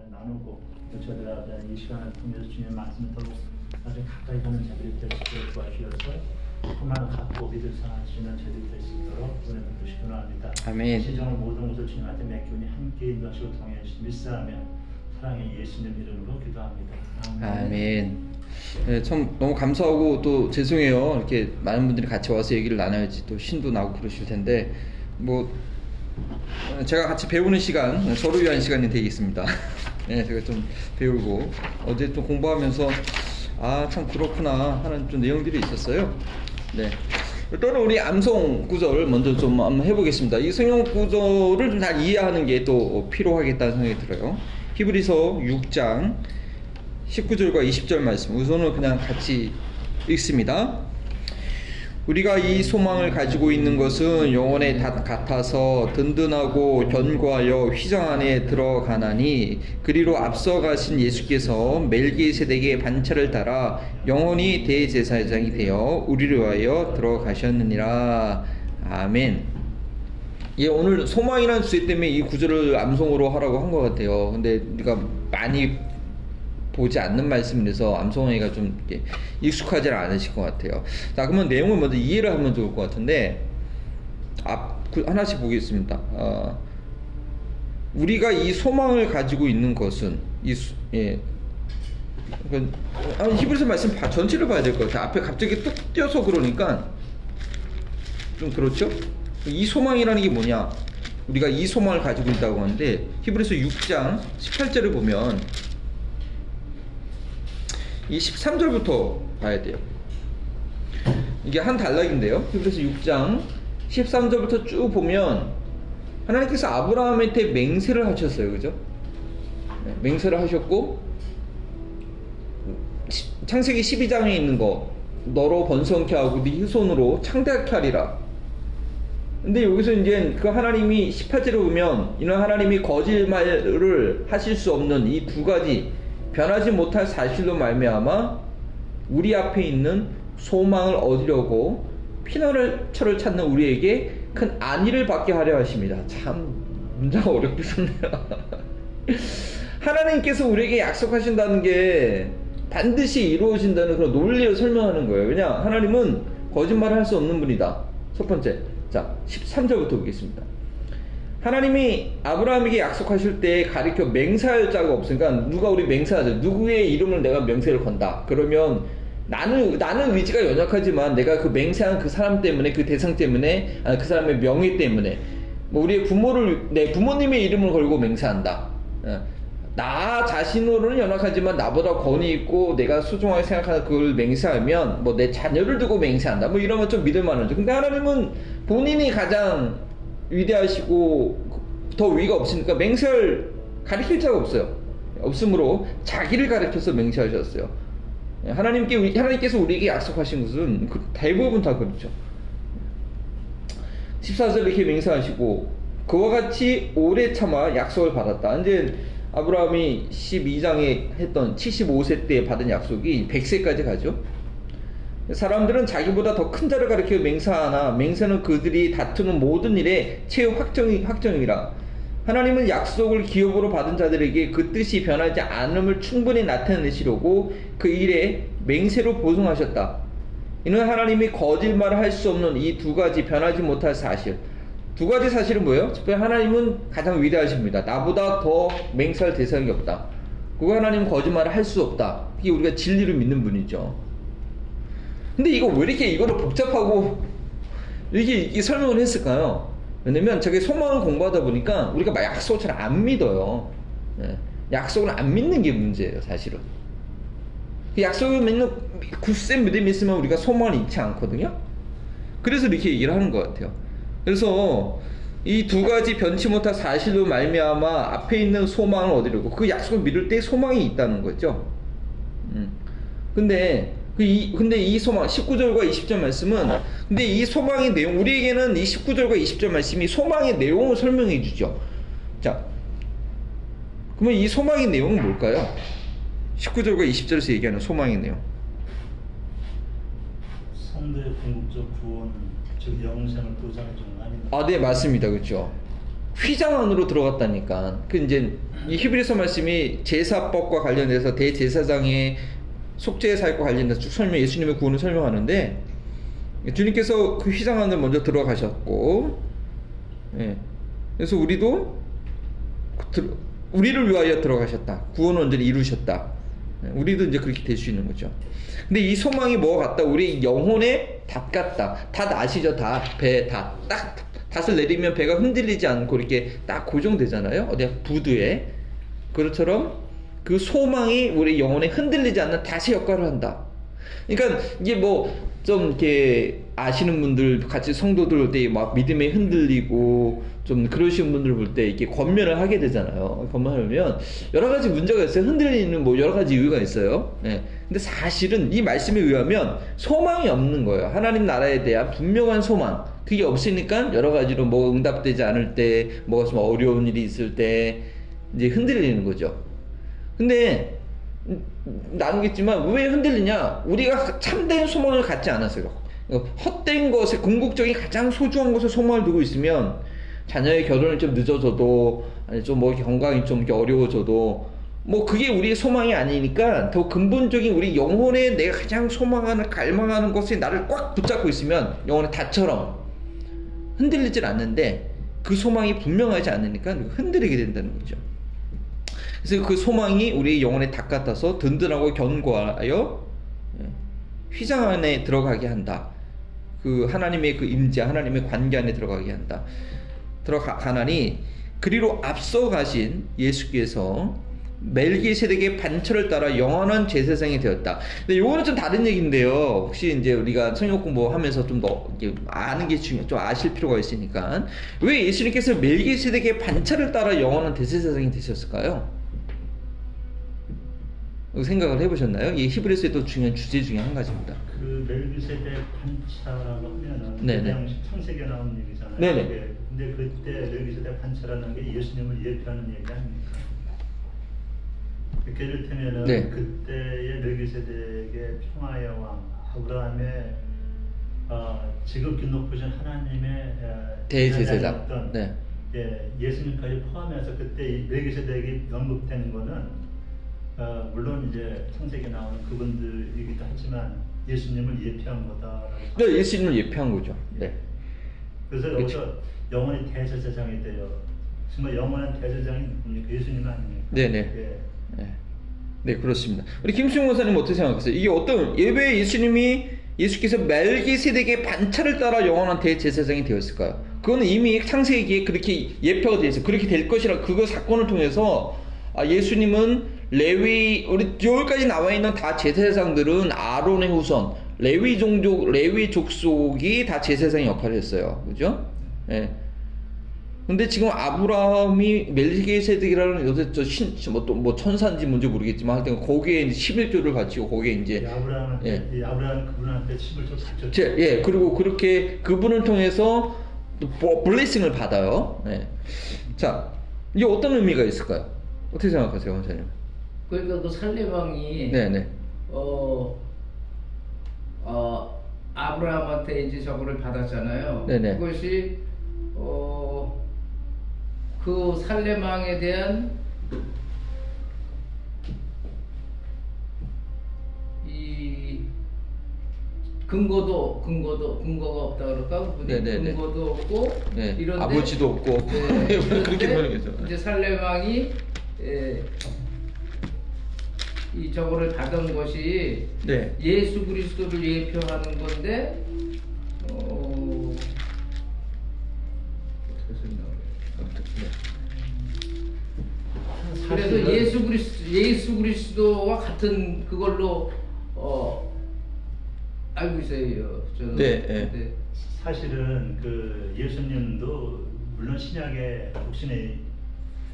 잘 나누고 또 저들하고 이 시간을 통해서 주님의 말씀을 더욱 아주 가까이 가는 자들이 될 수 있도록 도와주셔서 그만 갖고 믿을 사랑하시는 저들이 될 수 있도록 은혜 베푸시 기원합니다. 아멘. 시정을 모든 것을 주님한테 맡기오니 함께 인도하시고 동행하시고 믿사하며 사랑의 예수님 이름으로 기도합니다. 아멘. 네, 참 너무 감사하고 또 죄송해요. 이렇게 많은 분들이 같이 와서 얘기를 나눠야지 또 신도 나고 그러실 텐데 뭐 어, 제가 같이 배우는 시간 서로 위한 시간이 되겠습니다. 네, 제가 좀 배우고 어제 또 공부하면서 아 참 그렇구나 하는 좀 내용들이 있었어요. 네. 또는 우리 암송 구절을 먼저 좀 한번 해보겠습니다. 이 성경 구절을 좀 잘 이해하는 게 또 필요하겠다는 생각이 들어요. 히브리서 6장 19절과 20절 말씀 우선은 그냥 같이 읽습니다. 우리가 이 소망을 가지고 있는 것은 영원의 닷 같아서 든든하고 견고하여 휘장 안에 들어가나니 그리로 앞서 가신 예수께서 멜기세덱의 반차를 따라 영원히 대제사장이 되어 우리를 위하여 들어가셨느니라. 아멘. 예, 오늘 소망이라는 주제 때문에 이 구절을 암송으로 하라고 한 것 같아요. 근데 우리가 많이 보지 않는 말씀이라서 암송하기가 좀 익숙하지 않으실 것 같아요. 자, 그러면 내용을 먼저 이해를 하면 좋을 것 같은데, 앞, 그 하나씩 보겠습니다. 어, 우리가 이 소망을 가지고 있는 것은, 이, 수- 예. 히브리서 말씀 봐- 전체를 봐야 될 것 같아요. 앞에 갑자기 뚝 띄어서 그러니까, 좀 그렇죠? 이 소망이라는 게 뭐냐? 우리가 이 소망을 가지고 있다고 하는데 히브리서 6장 18절을 보면 이 13절부터 봐야 돼요. 이게 한 단락인데요. 히브리서 6장 13절부터 쭉 보면 하나님께서 아브라함한테 맹세를 하셨어요. 그죠? 네, 맹세를 하셨고 시- 창세기 12장에 있는 거 너로 번성케 하고 네 후손으로 창대하게 하리라. 근데 여기서 이제 그 하나님이 18절에 보면 이런 하나님이 거짓말을 하실 수 없는 이 두 가지 변하지 못할 사실로 말미암아 우리 앞에 있는 소망을 얻으려고 피난처를 찾는 우리에게 큰 안위를 받게 하려 하십니다. 참 문장가 어렵게 썼네요. 하나님께서 우리에게 약속하신다는 게 반드시 이루어진다는 그런 논리를 설명하는 거예요. 왜냐? 하나님은 거짓말을 할 수 없는 분이다. 첫 번째. 자, 13절부터 보겠습니다. 하나님이 아브라함에게 약속하실 때 가리켜 맹세할 자가 없으니까 누가 우리 맹세하죠. 누구의 이름을 내가 명세를 건다. 그러면 나는 나는 의지가 연약하지만 내가 그 맹세한 그 사람 때문에 그 대상 때문에 아, 그 사람의 명예 때문에 뭐 우리의 부모를 내 부모님의 이름을 걸고 맹세한다. 어, 나 자신으로는 연약하지만 나보다 권위 있고 내가 소중하게 생각하는 그걸 맹세하면 뭐 내 자녀를 두고 맹세한다. 뭐 이러면 좀 믿을 만하죠. 근데 하나님은 본인이 가장 위대하시고 더 위가 없으니까 맹세를 가리킬 자가 없어요. 없으므로 자기를 가리켜서 맹세하셨어요. 하나님께 우리- 하나님께서 우리에게 약속하신 것은 그 대부분 다 그렇죠. 14절 이렇게 맹세하시고 그와 같이 오래 참아 약속을 받았다. 이제 아브라함이 12장에 했던 75세 때 받은 약속이 100세까지 가죠. 사람들은 자기보다 더 큰 자를 가리켜 맹세하나 맹세는 그들이 다투는 모든 일에 최후 확정이 확정이라. 하나님은 약속을 기업으로 받은 자들에게 그 뜻이 변하지 않음을 충분히 나타내시려고 그 일에 맹세로 보증하셨다. 이는 하나님이 거짓말을 할 수 없는 이 두 가지 변하지 못할 사실. 두 가지 사실은 뭐예요? 첫 번째 하나님은 가장 위대하십니다. 나보다 더 맹세할 대상이 없다. 그리고 하나님은 거짓말을 할 수 없다. 이게 우리가 진리를 믿는 분이죠. 근데 이거 왜 이렇게 이거를 복잡하고 이렇게, 이렇게 설명을 했을까요? 왜냐면 저게 소망을 공부하다 보니까 우리가 막 약속을 잘 안 믿어요. 예. 약속을 안 믿는 게 문제예요, 사실은. 그 약속을 믿는 굳센 믿음이 있으면 우리가 소망을 잃지 않거든요. 그래서 이렇게 얘기를 하는 것 같아요. 그래서 이 두 가지 변치 못할 사실로 말미암아 앞에 있는 소망을 얻으려고 그 약속을 믿을 때 소망이 있다는 거죠. 음. 근데 그 이, 근데 이 소망 19절과 20절 말씀은 근데 이 소망의 내용 우리에게는 이 19절과 20절 말씀이 소망의 내용을 설명해 주죠. 자. 그러면 이 소망의 내용은 뭘까요? 19절과 20절에서 얘기하는 소망의 내용. 성도의 궁극적 구원, 즉 영생을 보장해 주는 아닙니다. 아, 네, 맞습니다. 그렇죠. 휘장 안으로 들어갔다니까. 그 이제 이 히브리서 말씀이 제사법과 관련해서 대제사장의 속죄 사역과 관련해서 쭉 설명, 예수님의 구원을 설명하는데 주님께서 그 휘장 안을 먼저 들어가셨고, 예. 그래서 우리도 우리를 위하여 들어가셨다. 구원 원전을 이루셨다. 예, 우리도 이제 그렇게 될 수 있는 거죠. 근데 이 소망이 뭐가 같다? 우리 영혼의 닷 같다. 닷 아시죠? 닷, 배, 닷. 딱 닷을 내리면 배가 흔들리지 않고 이렇게 딱 고정되잖아요. 어디 부두에. 그것처럼 그 소망이 우리 영혼에 흔들리지 않는 닷의 역할을 한다. 그러니까 이게 뭐 좀 이렇게 아시는 분들 같이 성도들 올 때 막 믿음에 흔들리고 좀 그러신 분들 볼 때 이렇게 권면을 하게 되잖아요. 권면하면 여러 가지 문제가 있어요. 흔들리는 뭐 여러 가지 이유가 있어요. 예. 근데 사실은 이 말씀에 의하면 소망이 없는 거예요. 하나님 나라에 대한 분명한 소망. 그게 없으니까 여러 가지로 뭐 응답되지 않을 때, 뭐가 좀 어려운 일이 있을 때 이제 흔들리는 거죠. 근데 음, 나누겠지만 왜 흔들리냐? 우리가 참된 소망을 갖지 않았어요. 헛된 것에 궁극적인 가장 소중한 것에 소망을 두고 있으면 자녀의 결혼이 좀 늦어져도 아니 좀 뭐 건강이 좀 어려워져도 뭐 그게 우리의 소망이 아니니까 더 근본적인 우리 영혼에 내가 가장 소망하는 갈망하는 것이 나를 꽉 붙잡고 있으면 영혼의 닷처럼 흔들리질 않는데 그 소망이 분명하지 않으니까 흔들리게 된다는 거죠. 그래서 그 소망이 우리 영혼에 닭 같아서 든든하고 견고하여 예, 휘장 안에 들어가게 한다. 그 하나님의 그 임재, 하나님의 관계 안에 들어가게 한다. 들어가나니 그리로 앞서 가신 예수께서 멜기세덱의 반철을 따라 영원한 제사장이 되었다. 근데 요거는 좀 다른 얘기인데요. 혹시 이제 우리가 성역 공부하면서 좀 더 아는 게 중요, 좀 아실 필요가 있으니까 왜 예수님께서 멜기세덱의 반철을 따라 영원한 대제사장이 되셨을까요? 생각을 해보셨나요? 이 히브리서의 또 중요한 주제 중에 한 가지입니다. 그 멜기세덱 판차라고 하면은 네네. 창세기에 나온 얘기잖아요. 네네. 그게. 근데 그때 멜기세덱 판차라는 게 예수님을 예표하는 얘기 아닙니까? 이를테면은 네. 그때의 멜기세덱의 평화의 왕 아브라함의 어, 지극히 높으신 하나님의 어, 대제사장. 네. 예, 예수님까지 포함해서 그때 이 멜기세덱이 언급되는 거는 어, 물론 이제 창세기에 나오는 그분들이기도 하지만 예수님을 예표한 거다라고 네, 예수님을 예표한 거죠. 네. 그래서 그쵸. 여기서 영원히 대제사장이 돼요. 정말 영원한 대제사장이 누굽니까? 예수님 아닙니까? 네네. 예. 네. 네, 그렇습니다. 우리 김수영 원사님 어떻게 생각하세요? 이게 어떤 예배 예수님이 예수께서 멜기세덱의 반차를 따라 영원한 대제사장이 되었을까요? 그거는 이미 창세기에 그렇게 예표가 되어 있어요. 그렇게 될 것이라 그거 사건을 통해서 아, 예수님은 레위 우리 여기까지 나와 있는 다 제사장들은 아론의 후손 레위 종족 레위 족속이 다 제사장 역할을 했어요. 그죠? 예. 근데 지금 아브라함이 멜기세덱이라는 요새 저 신 뭐또뭐 천사인지 뭔지 모르겠지만 하여튼 거기에 이제 11조를 바치고 거기에 이 이제 아브라함한테 예. 이 아브라함 그분한테 침을 좀 바쳤죠. 제, 예 그리고 그렇게 그분을 통해서 또 버- 블레싱을 받아요. 예. 자 이게 어떤 의미가 있을까요? 어떻게 생각하세요, 원사님? 그러니까 그 살레방이 네네 어, 어, 아브라함한테 이제 저거를 받았잖아요. 네네. 그것이 어, 그 살레망에 대한 이 근거도 근거도 근거가 없다 그럴까? 네네네. 근거도 없고 네, 이런데 아버지도 없고 네, 그렇게 그런데 모르겠죠. 이제 살레망이 에, 이 저거를 받은 것이 네. 예수 그리스도를 예표하는 건데 어, 해야 그래서 예수 그리스도 예수 그리스도와 같은 그걸로 어 알고 있어요. 저는. 네, 네. 네. 사실은 그 예수님도 물론 신약에 독신의 어,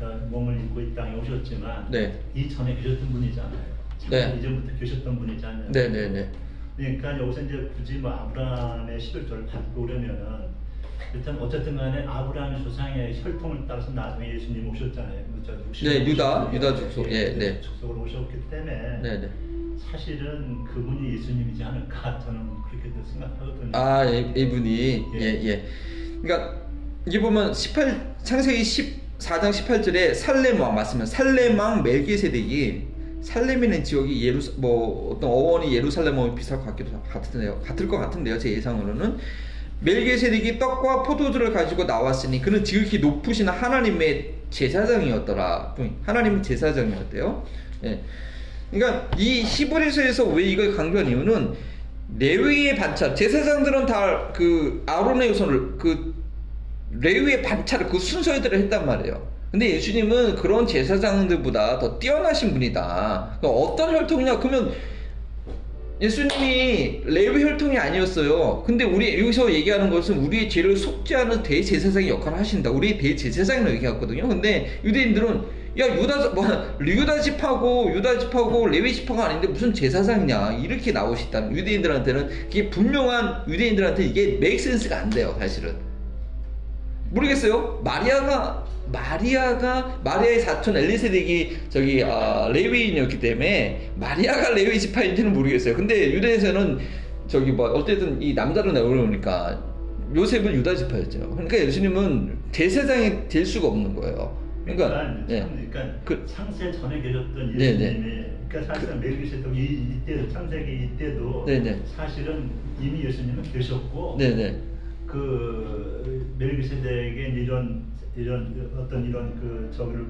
몸을 입고 이 땅에 오셨지만 네. 이 전에 계셨던 분이잖아요. 네. 참 이전부터 계셨던 분이잖아요. 네 네 네. 그러니까 여기서 이제 굳이 뭐 아브라함의 11조를 받고 오려면은 일단 어쨌든 간에 아브라함의 조상의 혈통을 따라서 나중에 예수님 오셨잖아요. 저 육신으로 네, 유다. 유다 족속. 예, 네. 족속으로 오셨기 때문에 네 네. 사실은 그분이 예수님이지 않을까 저는 그렇게 생각하거든요. 아, 이- 이분이 예. 예, 예. 그러니까 이게 보면 18 창세기 14장 18절에 살렘 왕 맞으면 왕 멜기세덱이 살렘이라는 지역이 예루 뭐 어떤 어원이 예루살렘 왕이 비슷할 것 같기도 같은데요. 같을 것 같은데요. 제 예상으로는 멜기세덱이 떡과 포도주를 가지고 나왔으니 그는 지극히 높으신 하나님의 제사장이었더라. 하나님의 제사장이었대요. 예. 그러니까 이 히브리서에서 왜 이걸 강조한 이유는 레위의 반차 제사장들은 다 그 아론의 후손을 그 레위의 반차를 그 순서대로 했단 말이에요. 근데 예수님은 그런 제사장들보다 더 뛰어나신 분이다. 그러니까 어떤 혈통이냐? 그러면 예수님이 레위 혈통이 아니었어요. 근데 우리 여기서 얘기하는 것은 우리의 죄를 속죄하는 대제사장의 역할을 하신다. 우리의 대제사장이라고 얘기했거든요. 근데 유대인들은 야 유다 뭐 유다 집하고 유다 집하고 레위 집하가 아닌데 무슨 제사장이냐 이렇게 나오시다는 유대인들한테는 그게 분명한 유대인들한테 이게 메이크 센스가 안 돼요 사실은 모르겠어요. 마리아가 마리아가 마리아의 사촌 엘리세덱이 저기 아, 레위인이었기 때문에 마리아가 레위 지파인지는 모르겠어요. 근데 유대에서는 저기 뭐 어쨌든 이 남자로 나오니까 요셉은 유다 지파였죠. 그러니까 예수님은 제사장이 될 수가 없는 거예요. 그러니까, 그러니까, 예. 참, 그러니까 그- 창세 전에 계셨던 네, 예수님이 그러니까 사실은 멜기세덱 이 이때도 창세기 이때도 네, 네. 사실은 이미 예수님은 계셨고 네네 그 멜기세덱의 이런 이런 어떤 이런 그 저기를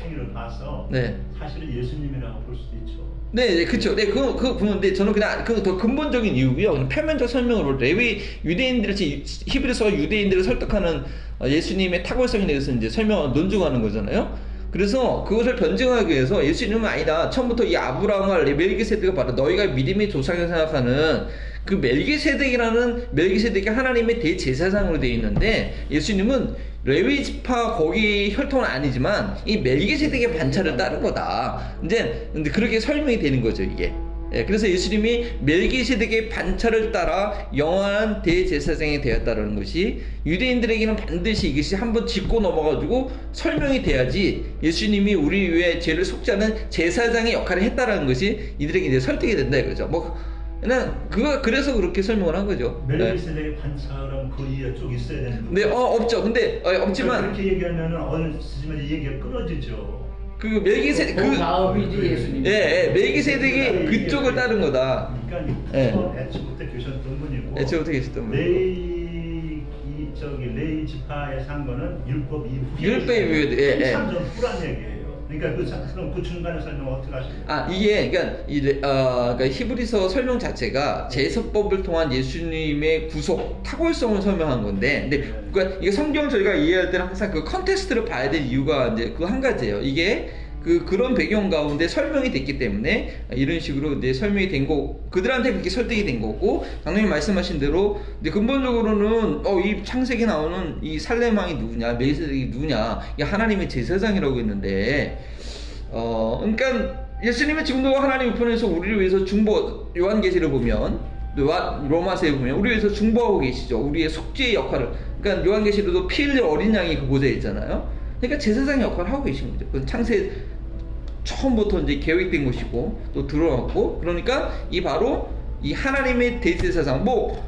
행위를 봐서 네. 사실은 예수님이라고 볼 수도 있죠. 네, 네, 그쵸. 네, 그거, 그거 보는데 저는 그냥 그 더 근본적인 이유고요. 그냥 표면적 설명으로 레위 유대인들을 히브리서 유대인들을 설득하는 어, 예수님의 탁월성에 대해서 이제 설명 논증하는 거잖아요. 그래서 그것을 변증하기 위해서 예수님은 아니다. 처음부터 이 아브라함과 멜기세덱을 바로 너희가 믿음의 조상을 생각하는 그 멜기세덱이라는 멜기세덱이 하나님의 대제사장으로 되어 있는데 예수님은 레위 지파 거기 혈통은 아니지만 이 멜기세덱의 반차를 따른 거다. 이제 그렇게 설명이 되는 거죠 이게. 예, 그래서 예수님이 멜기세덱의 반차를 따라 영원한 대제사장이 되었다는 것이 유대인들에게는 반드시 이것이 한번 짚고 넘어가지고 설명이 돼야지 예수님이 우리 위해 죄를 속죄하는 제사장의 역할을 했다라는 것이 이들에게 이제 설득이 된다 이거죠. 뭐 그냥 그거 그래서 그렇게 설명을 한 거죠. 네. 멜기세덱의 반차랑 그 이해 쭉 있어야 되는. 네, 어 없죠. 근데 어, 없지만 그렇게 얘기하면은 어느 시점에 이 얘기가 끊어지죠. 그 멜기세 그 다음이지 예수님. 예, 예, 멜기세덱이 그쪽을 따른 거다. 그러니까 예. 애초부터 계셨던 분이고 애초부터 계셨던 분. 레이 이 저기 레이 지파에 산 거는 율법 이후에 율법 이후에, 예, 예. 참전 후란 얘기예요. 그러니까 그 자- 그럼 그 중간에 설명 어떻게 하십니까? 아 이게 그러니까 이 레- 어, 그러니까 히브리서 설명 자체가 제사법을 통한 예수님의 구속 탁월성을 설명한 건데, 근데 그러니까 이게 성경 저희가 이해할 때는 항상 그 context를 봐야 될 이유가 이제 그 한 가지예요. 이게 그 그런 배경 가운데 설명이 됐기 때문에 이런 식으로 이제 설명이 된 거, 그들한테 그렇게 설득이 된 거고, 장로님 말씀하신 대로 이제 근본적으로는 어 이 창세기 나오는 이 살렘 왕이 누구냐, 멜기세덱이 누구냐, 이게 하나님의 제사장이라고 했는데. 어, 그러니까 예수님은 지금도 하나님 우편에서 우리를 위해서 중보 요한계시를 보면 로마서에 보면 우리 위해서 중보하고 계시죠. 우리의 속죄의 역할을. 그러니까 요한계시로도 피 흘릴 어린 양이 그곳에 있잖아요. 그러니까 제사장 역할을 하고 계신 거죠. 그 창세 처음부터 이제 계획된 것이고 또 드러났고 그러니까 이 바로 이 하나님의 대제사장 뭐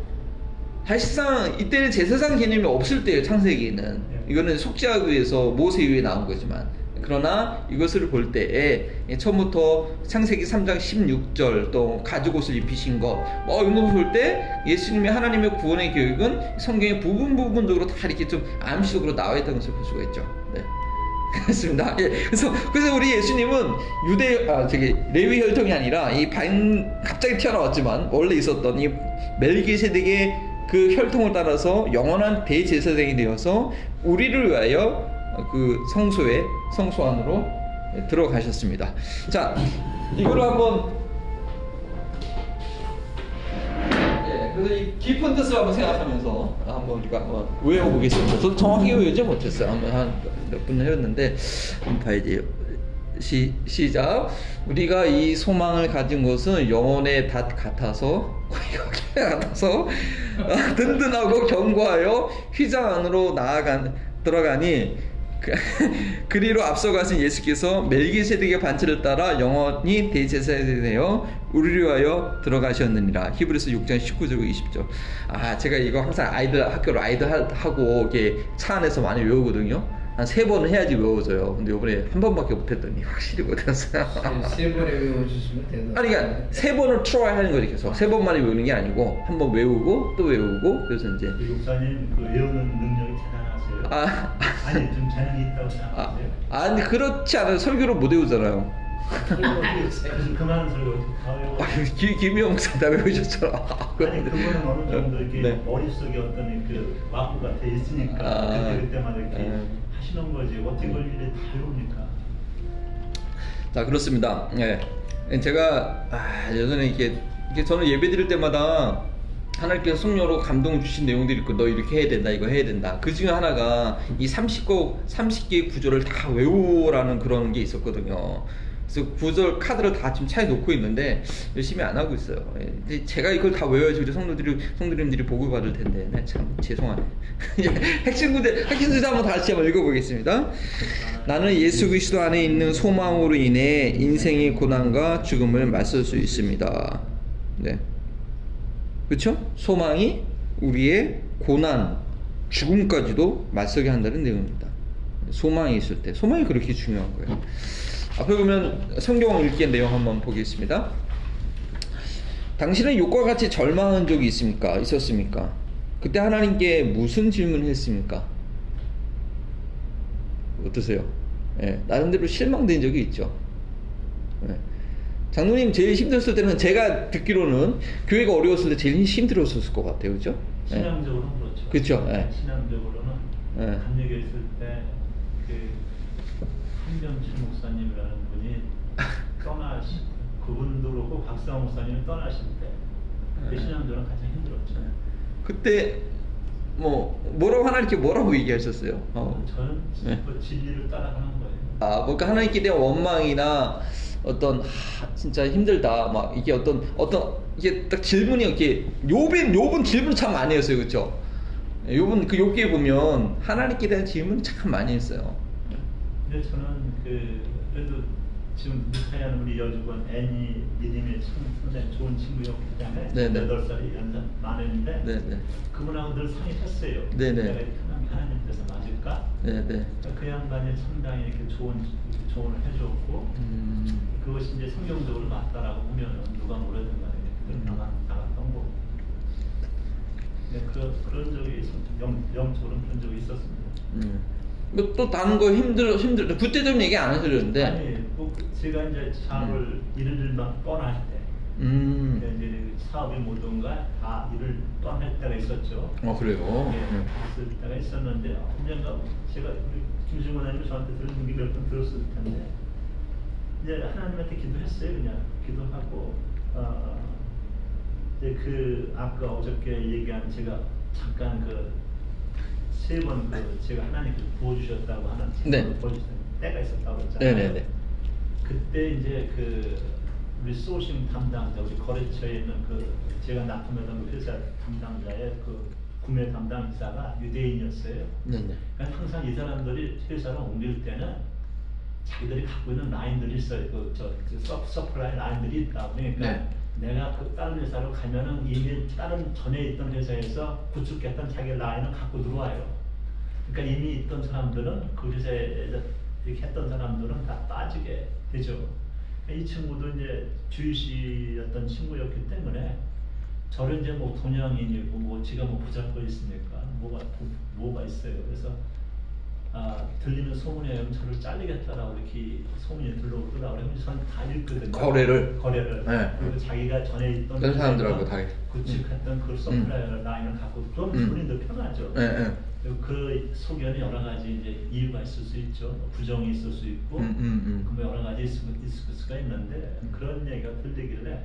사실상 이때는 제사장 개념이 없을 때예요 창세기에는 이거는 속죄하기 위해서 모세 이후에 나온 거지만 그러나 이것을 볼 때에 처음부터 창세기 3장 16절 또 가죽 옷을 입히신 것 뭐 이런 거볼때 예수님의 하나님의 구원의 계획은 성경의 부분 부분적으로 다 이렇게 좀 암시적으로 나와 있다는 것을 볼 수가 있죠. 네. 그렇습니다. 예. 그래서 그래서 우리 예수님은 유대 아 저기 레위 혈통이 아니라 이 반 갑자기 튀어나왔지만 원래 있었던 이 멜기세덱의 그 혈통을 따라서 영원한 대제사장이 되어서 우리를 위하여 그 성소에 성소 안으로 들어가셨습니다. 자, 이거를 한번 예, 그래서 이 깊은 뜻을 한번 생각하면서 한번 우리가 한번 외워보겠습니다. 저도 정확히 외우지 못했어요. 한번 한몇 분 해왔는데 한번 봐야지. 시, 시작. 우리가 이 소망을 가진 것은 영혼의 닷 같아서 같아서 아, 든든하고 견고하여 휘장 안으로 나아간 들어가니 그- 그리로 앞서가신 예수께서 멜기세덱의 반차를 따라 영원히 대제사장이 되어 우리를 위하여 들어가셨느니라. 히브리서 6장 19절 20절. 아, 제가 이거 항상 아이들 학교로 아이들 하- 하고 이렇게 차 안에서 많이 외우거든요. 한 세 번은 해야지 외워져요. 근데 이번에 한 번밖에 못했더니 확실히 못했어요. 세- 세 번에 외워주시면 되나? 아니 그러니까 세 번을 try 하는 거지 계속 세 번만에 외우는 게 아니고 한 번 외우고 또 외우고 그래서 이제 그 목사님 그 외우는 능력이 대단하세요. 아, 아니 좀 재능이 있다고 아, 생각하세요. 아 근데 그렇지 않아요 설교를 못 외우잖아요 그다 외워. 아, 김, 김희영 목사 다 외우셨잖아 아니 그거는 어느 정도 이렇게 네. 머릿속에 어떤 그 와꾸가 돼 있으니까 아, 그때 그때마다 이렇게 네. 하시는 거지 어떻게 일에 다 외웁니까? 자 그렇습니다 예 제가 아, 예전에 이렇게, 이렇게 저는 예배 드릴 때마다 하나님께서 성령으로 감동 주신 내용들이 있고 너 이렇게 해야 된다 이거 해야 된다 그 중에 하나가 이 30곡 30개의 구절을 다 외우라는 그런 게 있었거든요 그래서 구절 카드를 다 지금 차에 놓고 있는데 열심히 안 하고 있어요 예, 근데 제가 이걸 다 외워야지 우리 성도들이 성도님들이 복을 받을 텐데 네, 참 죄송하네 핵심 구절 핵심 구절 한번 다시 한번 읽어보겠습니다 나는 예수 그리스도 안에 있는 소망으로 인해 인생의 고난과 죽음을 맞설 수 있습니다. 네. 그렇죠? 소망이 우리의 고난, 죽음까지도 맞서게 한다는 내용입니다. 소망이 있을 때, 소망이 그렇게 중요한 거예요. 앞에 보면 성경 읽기의 내용 한번 보겠습니다. 당신은 욕과 같이 절망한 적이 있습니까? 있었습니까? 그때 하나님께 무슨 질문을 했습니까? 어떠세요? 예, 나름대로 실망된 적이 있죠. 예. 장로님 제일 힘들었을 때는 제가 듣기로는 교회가 어려웠을 때 제일 힘들었을 것 같아요, 그죠? 예. 신앙적으로는 그렇죠. 예. 신앙적으로는 예. 감력에 있을 때 그 한병철 목사님이라는 분이 떠나시 그분도 그렇고 박상호 목사님이 떠나실 때그 예. 신앙적으로 가장 힘들었죠. 그때 뭐 뭐라고 하나님께 뭐라고 얘기하셨어요? 어. 저는 네. 그 진리를 따라가는 거예요. 아, 뭔가 하나님께 대한 원망이나 어떤 하, 진짜 힘들다 막 이게 어떤 어떤 이게 딱 질문이 이렇게 욥은 욥은 질문 참 많이 했어요, 그렇죠? 욥은 그 욥기에 보면 하나님께 대한 질문 참 많이 했어요. 근데 저는 그 그래도 지금 무사한 우리 여주권 애니 참 선생님 좋은 친구였기 때문에 네네. 8살이 연상 많은데 네네. 그분하고 늘 상의했어요. 네네. 내가 이렇게 하나님께서 맞을까? 네네. 그 양반이 상당히 이렇게 이렇게 조언을 해줬고 음, 그것이 이제 성경적으로 맞다라고 보면 누가 뭐라든 간에 그건 나가, 나갔던 거고 네, 그, 그런 적이 있었, 영, 영적으로 그런 적이 있었습니다. 음. 뭐또 다른 거 힘들 힘들 구체적인 얘기 안 하시는데. 아니, 뭐 그- 제가 이제 사업을 일을 막 떠날 때 음. 이제 사업이 모든가 다 일을 떠날 때가 있었죠. 어 그래요. 예, 음. 있을 때가 있었는데 언젠가 제가 김승원 의원님 저한테 들은 얘기 몇번 들었을 텐데 이제 하나님한테 기도했어요 그냥 기도하고 어, 이제 그 아까 어저께 얘기한 제가 잠깐 그 세번 그 제가 하나님께서 부어주셨다고 하는 네. 부어주신 때가 있었다고 했잖아요. 네네네. 그때 이제 그 우리 소싱 담당자 우리 거래처에 있는 그 제가 납품했던 그 회사 담당자의 그 구매 담당 기사가 유대인이었어요. 네네. 그러니까 항상 이 사람들이 회사를 옮길 때는 자기들이 갖고 있는 라인들이 있어요. 그저 서, supply 라인들이 있다. 그러니까 네. 내가 그 다른 회사로 가면은 이미 다른 전에 있던 회사에서 구축했던 자기 라인을 갖고 들어와요. 그러니까 이미 있던 사람들은 그 회사에서 이렇게 했던 사람들은 다 빠지게 되죠. 그러니까 이 친구도 이제 Jewish였던 친구였기 때문에 저를 이제 뭐 동양인이고 뭐 지가 뭐 붙잡고 있으니까 뭐가 뭐가 있어요. 그래서 아, 들리는 소문에 저를 자르겠다라고 이렇게 소문이 들러오더라고요. 그래서 저는 다 잃거든요. 거래를? 거래를. 네. 그리고 자기가 전에 있던 다른 사람들하고 다 구축했던 그 supplier 라인을 갖고 음. 돈이 더 편하죠. 네, 네. 그리고 그 소견이 여러 가지 이제 이유가 있을 수 있죠. 부정이 있을 수 있고, 음, 음, 음. 그뭐 여러 가지 있을, 있을 수가 있는데 그런 얘기가 들리길래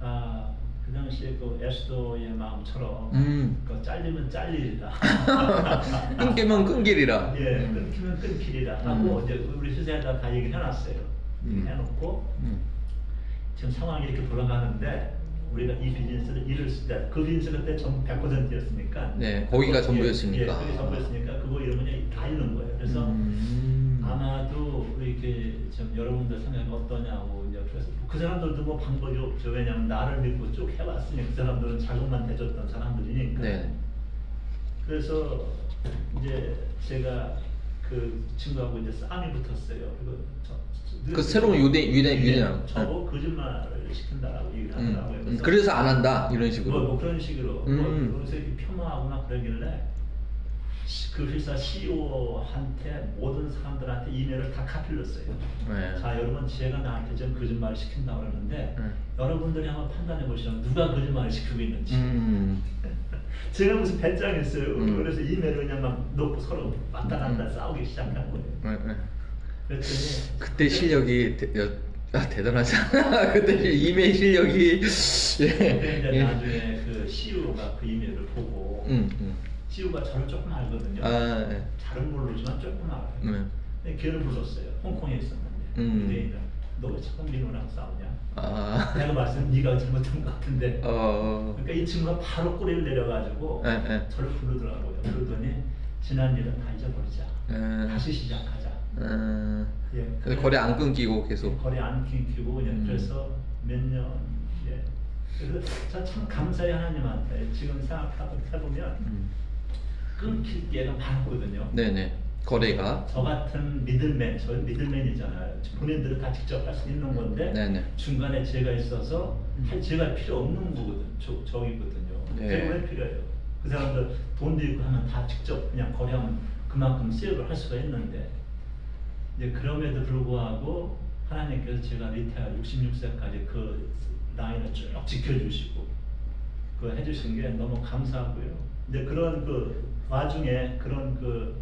아. 그 당시에 그 에스더의 마음처럼 음. 그 잘리면 잘리리라 끊기면 끊기리라. 예, 끊기면 끊기리라 하고 음. 이제 우리 수세에다 다 얘기를 해놨어요. 음. 해놓고 음. 지금 상황이 이렇게 돌아가는데 우리가 이 비즈니스를 일을 쓰자. 그 비즈니스 그때 전부 100%였으니까. 네, 거기가 전부였으니까. 예, 그게 전부였으니까 그거 이러면 다 있는 거예요. 그래서 음. 아마도 이렇게 좀 여러분들 생각이 어떠냐고 그래서 그 사람들도 뭐 방법이 없죠. 왜냐하면 나를 믿고 쭉 해왔으니 그 사람들은 자금만 대줬던 사람들이니까. 네. 그래서 이제 제가 그 친구하고 이제 싸움이 붙었어요. 그 새로운 유대- 유대- 예, 유대인. 저보고 거짓말을 시킨다라고 얘기를 음, 하더라고요. 음, 그래서 안 한다 이런 식으로. 뭐, 뭐 그런 식으로 음. 뭐 그래서 이렇게 폄하하거나 그러길래 시- 그 회사 CEO한테 모든 사람들한테 이메일을 다 카필렀어요. 네. 자 여러분 제가 나한테 좀 거짓말을 시킨다 그러는데 음. 여러분들이 한번 판단해 보시면 누가 거짓말을 시키고 있는지. 음. 제가 무슨 배짱했어요. 음. 그래서 이메일을 그냥 막 놓고 서로 왔다 갔다 싸우기 시작한 거예요. 네, 네. 그랬더니 그때 실력이 대, 여, 아, 대단하잖아. 그때 이메일 실력이 그때 이제 예. 나중에 그 CEO가 그 이메일을 보고 CEO가 저를 조금 알거든요. 아, 네. 잘은 모르지만 조금 알아요. 네. 근데 걔를 불렀어요. 홍콩에 있었는데. 음. 유대인을. 너왜 처음 민호랑 싸우냐? 아. 내가 봤을 때 네가 잘못한 것 같은데. 어. 그러니까 이 친구가 바로 꼬리를 내려가지고 네, 네. 저를 부르더라고요. 그러더니 지난 일은 다 잊어버리자. 네. 다시 시작하자. 음. 예. 근데 거래 안 끊기고 계속. 거리 안 끊기고 그냥 음. 그래서 몇 년. 예. 그래서 저참 감사해 하나님한테 지금 생각해보면 음. 끊길 기회가 많았거든요. 네네. 거래가. 저 같은 middleman, 저 middleman이잖아요. 본인들은 다 직접 할 수 있는 건데 네네. 중간에 제가 있어서 음. 할 제가 필요 없는 거거든, 저, 저기거든요. 네. 제가 왜 필요해요? 그 사람들 돈도 있고 하면 다 직접 그냥 거래하면 그만큼 save을 할 수가 있는데 이제 그럼에도 불구하고 하나님께서 제가 retire 66세까지 그 라인을 쭉 지켜주시고 그 해주신 게 너무 감사하고요. 근데 그런 그 와중에 그런 그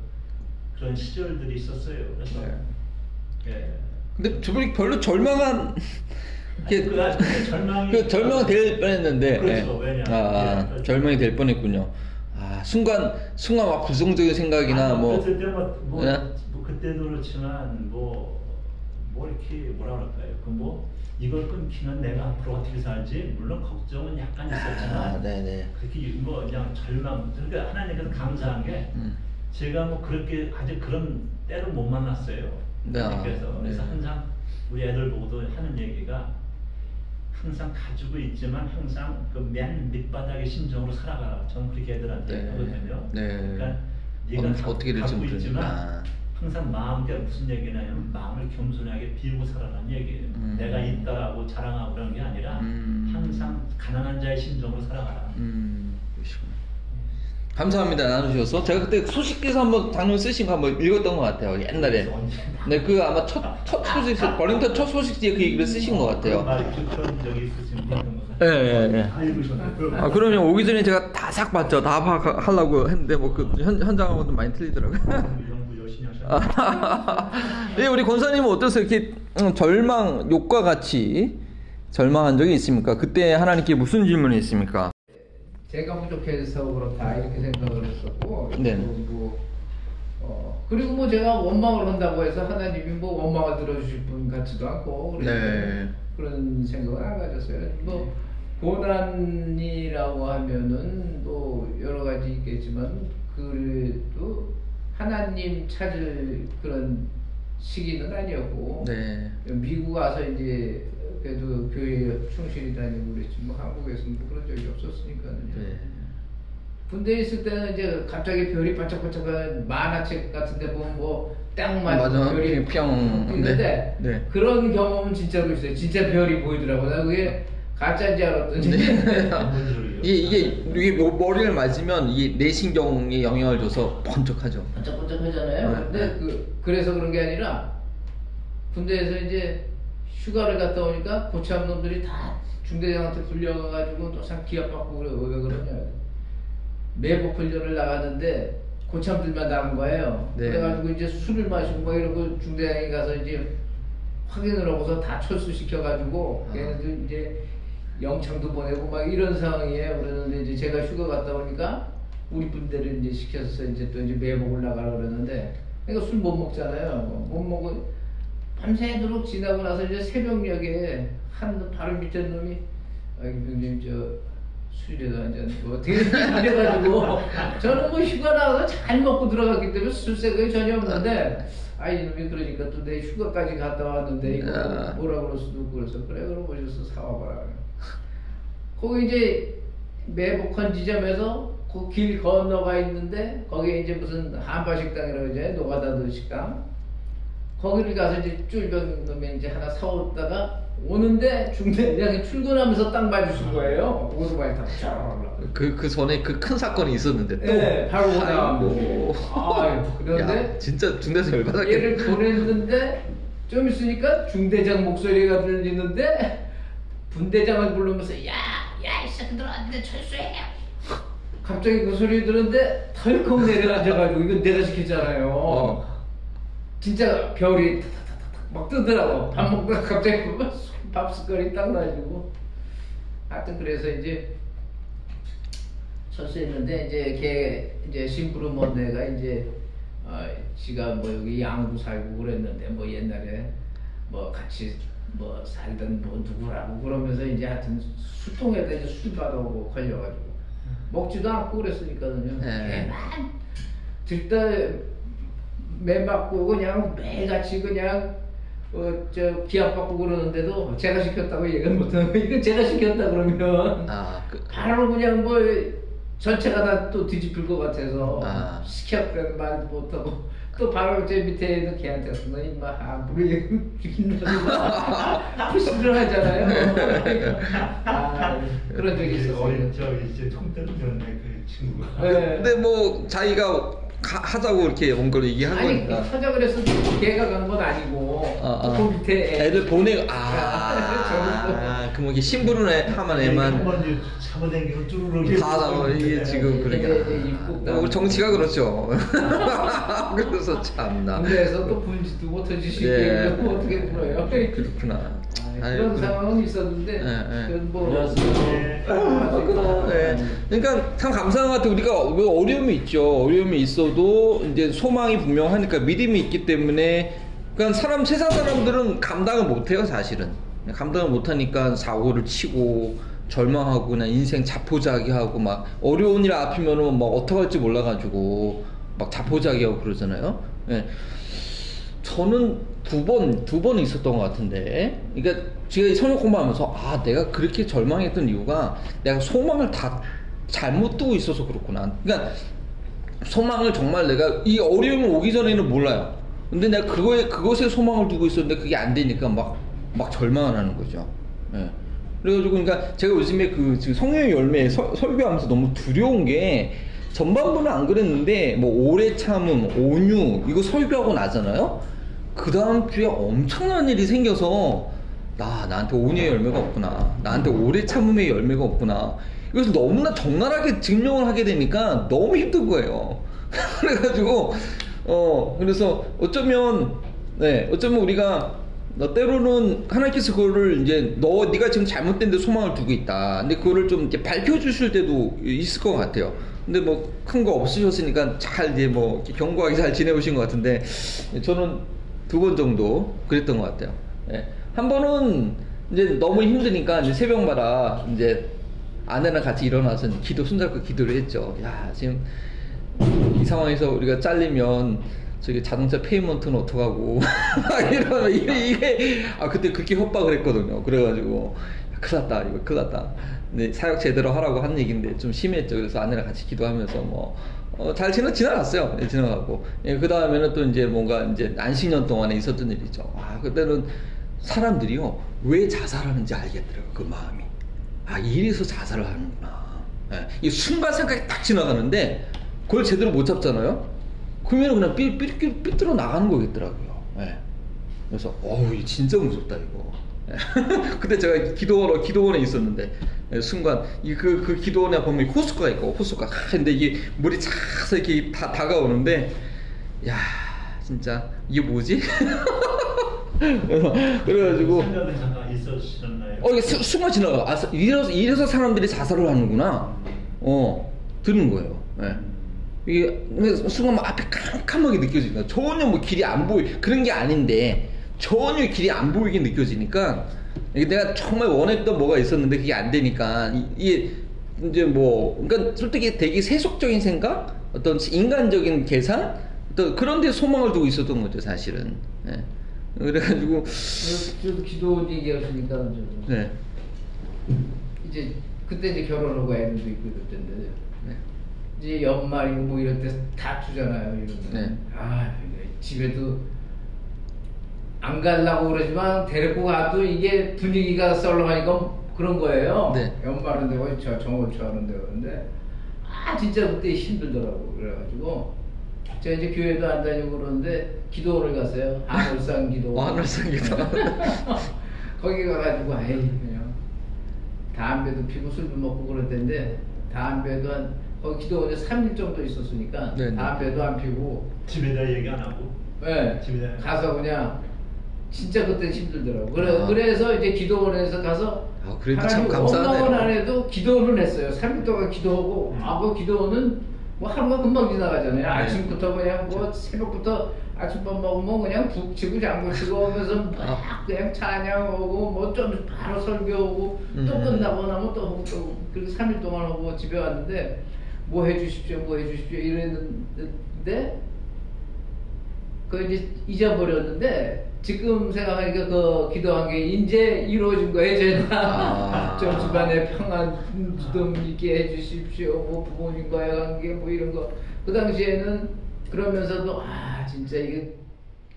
그런 시절들이 있었어요. 그래서 네. 예. 근데 저분이 별로 절망한 이게 그, 아, 그 절망이 그 절망 될 뻔했는데 그렇죠. 예. 왜냐. 아, 예, 그렇죠. 절망이 될 뻔했군요. 아 순간 순간 막 부정적인 생각이나 아니, 뭐 그때 뭐, 뭐, 예? 뭐 그때도 그렇지만 뭐, 뭐 이렇게 뭐라 그럴까요? 그뭐 이걸 끊기면 내가 앞으로 어떻게 살지? 물론 걱정은 약간 있었지만 아. 그렇게 뭐 그냥 절망. 그러니까 하나님께서 감사한 게 음. 제가 뭐 그렇게 아직 그런 때를 못 만났어요. 네, 아, 그래서 네. 항상 우리 애들 보고도 하는 얘기가 항상 가지고 있지만 항상 그 맨 밑바닥의 심정으로 살아가라. 저는 그렇게 애들한테 네. 하거든요. 네. 그러니까 네가 어, 가, 어떻게 될지. 있지만 항상 마음대 무슨 얘기냐면 마음을 겸손하게 비우고 살아라는 얘기예요. 음. 내가 있다라고 자랑하고 그런 게 아니라 음. 항상 가난한 자의 심정으로 살아가라. 음. 감사합니다. 나누셔서. 제가 그때 소식에서 한번 당뇨 쓰신 거 한번 읽었던 것 같아요. 옛날에. 네그 아마 첫, 첫 소식 버링턴 첫 소식지에 그 얘기를 쓰신 것 같아요. 있으신 분 예, 예, 예. 다 읽으셨나요? 아 그러면 오기 전에 제가 다 싹 봤죠. 다 파악하려고 했는데 뭐 그 현장하고도 많이 틀리더라고요 네, 우리 권사님은 어떠세요? 이렇게 음, 절망, 욕과 같이 절망한 적이 있습니까? 그때 하나님께 무슨 질문이 있습니까? 제가 부족해서 그렇다 이렇게 생각을 했었고 네. 그리고 뭐, 어, 그리고 뭐 제가 원망을 한다고 해서 하나님이 뭐 원망을 들어주실 분 같지도 않고 네. 그런 생각을 안 가졌어요. 뭐 고난이라고 하면은 뭐 여러 가지 있겠지만 그래도 하나님 찾을 그런 시기는 아니었고 네. 미국 와서 이제 그래도 교회 충실히 다니고 그랬지만 한국에서는 뭐 그런 적이 없었으니까요. 네. 군대에 있을 때는 이제 갑자기 별이 반짝반짝한 만화책 같은데 보면 뭐딱 맞은. 별이 평- 있는데 네. 네. 그런 경험은 진짜로 있어요. 진짜 별이 보이더라고요. 나 그게 가짜인지 알았더니 네. 이게 이게 이게 뭐- 머리를 맞으면 이 뇌신경에 영향을 줘서 번쩍하죠. 반짝반짝하잖아요. 네, 근데 네. 그 그래서 그런 게 아니라 군대에서 이제 휴가를 갔다 오니까 고참 놈들이 다 중대장한테 불려가가지고 또상 기합받고 그래 왜 그러냐 매복 훈련을 나갔는데 고참들만 나간 거예요. 네. 그래가지고 이제 술을 마시고 막 이러고 중대장이 가서 이제 확인을 하고서 다 철수시켜가지고 아. 걔네들 이제 영창도 보내고 막 이런 상황이에요. 그러는데 이제 제가 휴가 갔다 오니까 우리 분들을 이제 시켜서 이제 또 이제 매복을 나가라 그러는데 그러니까 술 못 먹잖아요. 못 먹고 밤새도록 지나고 나서 이제 새벽녘에 한 바로 밑에 놈이 아, 형님 저 술이라도 한잔 뭐 어떻게 이래가지고 저는 뭐 휴가 나가서 잘 먹고 들어갔기 때문에 술 생각이 전혀 없는데 아 이놈이 그러니까 또 내 휴가까지 갔다 왔는데 이거 아. 뭐라 그럴 수도 그래서 그래 그럼 오셔서 사와봐라 거기 이제 매복한 지점에서 그 길 건너가 있는데 거기에 이제 무슨 한바식당이라고 이제 노가다도 식당 거기를 가서 이제 쫄병 놈이 이제 하나 사오다가 오는데 중대장이 출근하면서 딱 마주친 거예요 오토바이 타고 쫙 그, 그 전에 그 큰 사건이 있었는데 또. 네, 바로 아이고. 오다가 아유 그런데 야, 진짜 중대에서 열받았겠네. 얘를 보냈는데 좀 있으니까 중대장 목소리가 들리는데 분대장을 부르면서 야 야이 새끼들아 니네 철수해. 갑자기 그 소리 들었는데 덜컥 내려앉아가지고 이건 내가 시켰잖아요. 어. 진짜 별이 타타타타 막 뜨더라고. 밥 먹다가 갑자기 밥 숟갈이 딱 나지고. 하여튼 그래서 이제 철수했는데 이제 걔 이제 심부름 데가 이제 어, 지가 뭐 여기 양구 살고 그랬는데 뭐 옛날에 뭐 같이 뭐 살던 뭐 누구라고 그러면서 이제 하여튼 수통에다 이제 술 받아오고 걸려가지고 먹지도 않고 그랬으니까는요. 네. 걔만 들다 매 맞고 그냥 매일같이 그냥 어 저 기합 받고 그러는데도 제가 시켰다고 얘기 못하고 이건 제가 시켰다 그러면 아, 그, 바로 그냥 뭐 전체가 다 또 뒤집힐 것 같아서 아. 시켰다는 말 못하고 또 바로 제 밑에 있는 걔한테서 너 임마 함부로 죽인다 푸시를 하잖아요. 아, 그런 적이 있었어요. 저 이제 통때로 들었네 그 친구가. 네. 근데 뭐 자기가 가- 하자고 이렇게 온 걸 얘기한 아니 거니까. 하자 그래서 걔가 간 건 아니고 아, 아. 그 밑에 애들 보내. 아, 그뭐 이게 신부름 애 하면 애만 한번 이제 잡아당기면 쭈르륵 다 나와 이게 지금 그러니까 입국 어, 우리 정치가 그렇죠. 그래서 참나. 군대에서 또 불지도 못해주시고 예. 뭐 어떻게 불어요? 그렇구나. 아, 아유, 그런 그래. 상황은 있었는데 예, 예. 그건 뭐 네. 아, 네. 그러니까 참 감사한 것 같아요. 우리가 왜 어려움이 있죠. 어려움이 있어도 이제 소망이 분명하니까 믿음이 있기 때문에 그러니까 사람 세상 사람들은 감당을 못해요 사실은 감당을 못하니까 사고를 치고 절망하고 그냥 인생 자포자기하고 막 어려운 일 앞이면은 막 어떡할지 몰라가지고 막 자포자기하고 그러잖아요. 예. 저는 두 번, 두 번 있었던 것 같은데. 그러니까 제가 성역 공부하면서, 아, 내가 그렇게 절망했던 이유가 내가 소망을 다 잘못 두고 있어서 그렇구나. 그러니까 소망을 정말 내가 이 어려움이 오기 전에는 몰라요. 근데 내가 그거에, 그것에 소망을 두고 있었는데 그게 안 되니까 막, 막 절망을 하는 거죠. 예. 그래가지고, 그러니까 제가 요즘에 그 지금 성령의 열매 서- 설교하면서 너무 두려운 게 전반부는 안 그랬는데 뭐 오래 참음, 온유 이거 설교하고 나잖아요. 그 다음 주에 엄청난 일이 생겨서 나 나한테 온유의 열매가 없구나. 나한테 오래 참음의 열매가 없구나. 이것을 너무나 적나라하게 증명을 하게 되니까 너무 힘든 거예요. 그래가지고 어 그래서 어쩌면 네 어쩌면 우리가 너 때로는 하나님께서 그거를 이제 너 네가 지금 잘못된 데 소망을 두고 있다. 근데 그거를 좀 이제 밝혀 주실 때도 있을 것 같아요. 근데 뭐 큰 거 없으셨으니까 잘 이제 뭐 견고하게 잘 지내오신 것 같은데 저는 두 번 정도 그랬던 것 같아요. 예. 한 번은 이제 너무 힘드니까 이제 새벽마다 이제 아내랑 같이 일어나서 기도 손잡고 기도를 했죠. 야 지금 이 상황에서 우리가 잘리면 저기 자동차 payment는 어떡하고 막 이러면 이게, 이게 아 그때 그렇게 협박을 했거든요 그래가지고 큰일 났다 이거 큰일 났다 근데 사역 제대로 하라고 한 얘기인데 좀 심했죠 그래서 아내랑 같이 기도하면서 뭐 어, 잘 지나 지나갔어요. 예, 지나가고. 예, 그 다음에는 또 이제 뭔가 이제 안식년 동안에 있었던 일이죠. 아 그때는 사람들이요 왜 자살하는지 알겠더라고 그 마음이. 아 이래서 자살을 하는구나. 예, 이 순간 생각이 딱 지나가는데 그걸 제대로 못 잡잖아요? 그러면 그냥 삐, 삐, 삐, 삐뚤어 나가는 거겠더라고요. 예. 그래서 어우 진짜 무섭다 이거. 예. 그때 제가 기도원 기도원에 있었는데 예, 순간 이그 그 기도원에 보면 호수가 있고 호수가 아, 근데 이게 물이 차서 이렇게 다 다가오는데 야 진짜 이게 뭐지? 그래서 그래가지고? 어, 이게 수- 순간 지나가. 아, 이래서, 이래서 사람들이 자살을 하는구나. 어, 드는 거예요. 예. 이게, 순간 막 앞에 캄캄하게 느껴지니까. 전혀 뭐 길이 안 보이, 그런 게 아닌데, 전혀 길이 안 보이게 느껴지니까, 이게 내가 정말 원했던 뭐가 있었는데 그게 안 되니까 이- 이게 이제 뭐 그러니까 솔직히 되게 세속적인 생각, 어떤 인간적인 계산, 또 그런 데 소망을 두고 있었던 거죠 사실은. 예. 그래가지고 저도 기도 얘기하시니까 저도 네. 이제 그때 이제 결혼하고 애들도 있고 텐데 네. 이제 연말이고 뭐 이럴 때 다투잖아요 이러면 네. 아 집에도 안 가려고 그러지만 데리고 가도 이게 분위기가 썰렁하니까 그런 거예요. 네. 연말인데 어저 정오초 하는데 그러는데 아 진짜 그때 힘들더라고. 그래가지고 제가 이제 교회도 안 다니고 그러는데 기도원을 갔어요. 하늘산 기도 어, 하늘산 기도. 거기 가가지고 에이 그냥 담배도 피고 술도 먹고 그럴 텐데 담배도 한 거기 기도원에 3일 정도 있었으니까 네네. 담배도 안 피고 집에다 얘기 안 하고? 예 집에 가서 그냥 진짜 그때 힘들더라고 그래, 아. 그래서 이제 기도원에서 가서 아, 그래도 참 감사하네요. 원나원 안에도 기도원을 했어요 3일 동안 기도하고 음. 아그 기도원은 뭐 하루가 금방 지나가잖아요 네. 아침부터 그냥 뭐 새벽부터 아침밥 먹으면 그냥 북 치고 장구 치고 하면서 막 아. 그냥 찬양하고 뭐 좀 바로 설교하고 또 음. 끝나고 나면 또 하고 또 그렇게 3일 동안 하고 집에 왔는데 뭐 해주십시오 뭐 해주십시오 이랬는데 그 이제 잊어버렸는데 지금 생각하니까 그 기도한 게 이제 이루어진 거예요 제가. 아. 좀 집안에 평안 좀 있게 해주십시오. 뭐 부모님과의 관계 뭐 이런 거. 그 당시에는 그러면서도 아 진짜 이게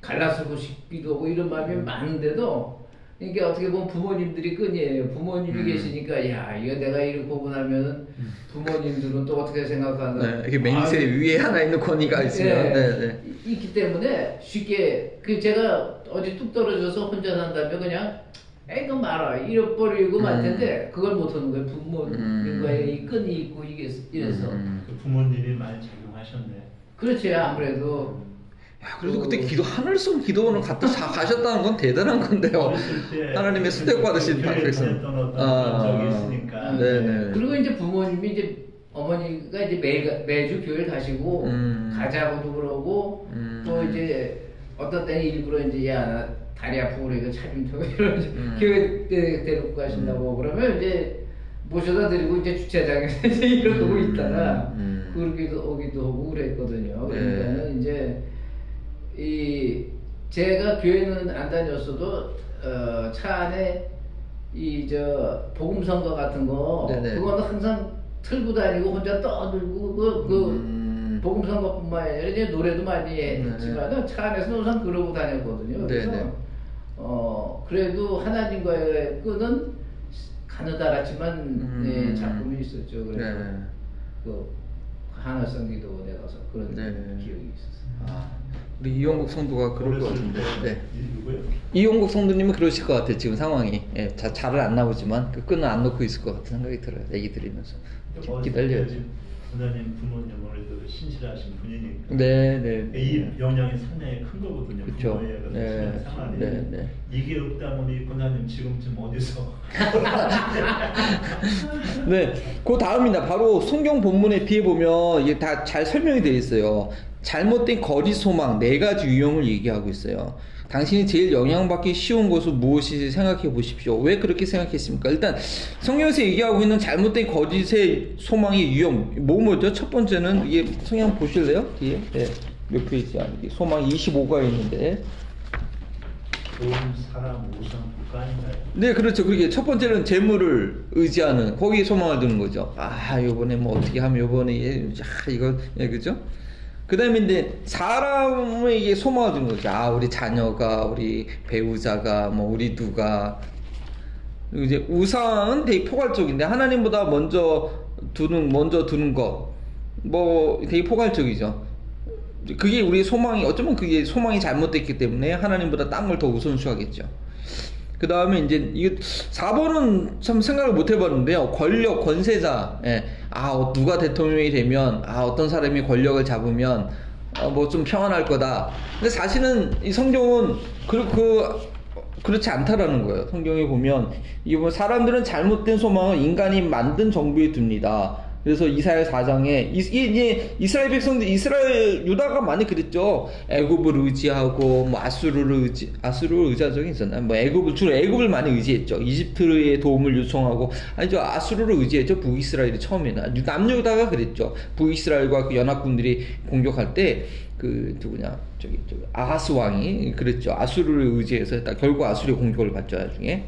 갈라서고 싶기도 하고 이런 마음이 많은데도 이게 어떻게 보면 부모님들이 끈이에요. 부모님이 음. 계시니까 야 이거 내가 이렇게 보고 나면은 부모님들은 또 어떻게 생각하나. 네, 이렇게 맹세 아유, 위에 하나 있는 권위가 있으면. 네, 네. 이- 있기 때문에 쉽게 그 제가 어디 뚝 떨어져서 혼자 산다면 그냥 에이 그 말아 잃어버리고 말 음. 텐데 그걸 못하는 거예요 부모님과의 이 끈이 있고 이게 이래서 음. 그 부모님이 많이 작용하셨네. 그렇지 아무래도 야, 그래도 그때 기도 하늘섬 기도원을 갔다 자- 가셨다는 건 대단한 건데요. 하나님의 수택 받으신 어떤 아, 있으니까. 네네. 그리고 이제 부모님이 이제 어머니가 이제 매, 매주 교회 가시고 음. 가자고도 그러고 음. 또 이제 어떤 때는 일부러 이제 야나 다리 아프고 그러니까 차좀 타고 이런 음. 교회 데, 데리고 가신다고 그러면 이제 모셔다 드리고 이제 주차장에서 이제 이러고 음. 있다가 음. 그러기도 오기도 하고 그랬거든요. 네. 그러니까는 이제 이 제가 교회는 안 다녔어도 어, 차 안에 이 저 복음 선거 같은 거 네네. 그거는 항상 틀고 다니고 혼자 떠들고 그, 그 음. 복음 선거뿐만 아니라 이제 노래도 많이 네. 했지만은 차 안에서 항상 그러고 다녔거든요. 그래서 네네. 어 그래도 하나님과의 끈은 가느다랗지만 음. 네, 작품이 있었죠. 그래서 네. 그 하나성 기도원에 가서 그런 네. 기억이 있었어요. 아, 우리 이용국 성도가 그럴 것 같은데. 때 네. 이? 이용국 성도님은 그러실 것 같아요. 지금 상황이. 예, 자, 잘은 안 나오지만 그 끈은 안 놓고 있을 것 같은 생각이 들어요. 얘기 들으면서. 기다려야죠. 때 부모님 그래도 신실하신 분이니까. 네, 네. 이 영향이 상당히 큰 거거든요. 그쵸. 부모의 그 네. 생활이. 네, 네. 이게 없다면 이 권사님 지금쯤 어디서 네, 그 다음입니다. 바로 성경 본문에 뒤에 보면 이게 다 잘 설명이 되어 있어요. 잘못된 거짓 소망 네 가지 유형을 얘기하고 있어요. 당신이 제일 영향받기 쉬운 것은 무엇인지 생각해 보십시오. 왜 그렇게 생각했습니까? 일단 성경에서 얘기하고 있는 잘못된 거짓의 소망의 유형 뭐 뭐죠? 첫 번째는 이게 성경 보실래요? 뒤에 네, 몇 페이지야? 이게 소망 25가 있는데? 네, 그렇죠. 그게 첫 번째는 재물을 의지하는 거기에 소망을 두는 거죠. 아, 요번에 뭐 어떻게 하면 요번에 얘, 아, 이거 예, 그죠? 그 다음에 이제 사람에게 소망을 두는 거죠. 아, 우리 자녀가, 우리 배우자가, 뭐 우리 누가 이제 우상은 되게 포괄적인데 하나님보다 먼저 두는 먼저 두는 것, 뭐 되게 포괄적이죠. 그게 우리의 소망이 어쩌면 그게 소망이 잘못됐기 때문에 하나님보다 딴 걸 더 우선시하겠죠. 그 다음에 이제 이게 4번은 참 생각을 못 해봤는데요. 권력, 권세자. 예. 아, 어, 누가 대통령이 되면, 아, 어떤 사람이 권력을 잡으면, 어, 뭐좀 평안할 거다. 근데 사실은 이 성경은 그, 그, 그렇지 않다라는 거예요. 성경에 보면, 이게 뭐 사람들은 잘못된 소망을 인간이 만든 정부에 둡니다. 그래서 이사야 4장에 이, 이, 이 이 스라엘 백성들 이스라엘 유다가 많이 그랬죠. 애굽을 의지하고 뭐 아수르를 의지 아수르를 의지한 적이 있었나요? 뭐 애굽을 주로 애굽을 많이 의지했죠. 이집트의 도움을 요청하고 아니죠 아수르를 의지했죠. 북이스라엘이 처음에는 남유다가 그랬죠. 북이스라엘과 그 연합군들이 공격할 때 그 누구냐 저기 저기 아하스 왕이 그랬죠. 아수르를 의지해서 했다. 결국 아수르의 공격을 받죠 나중에.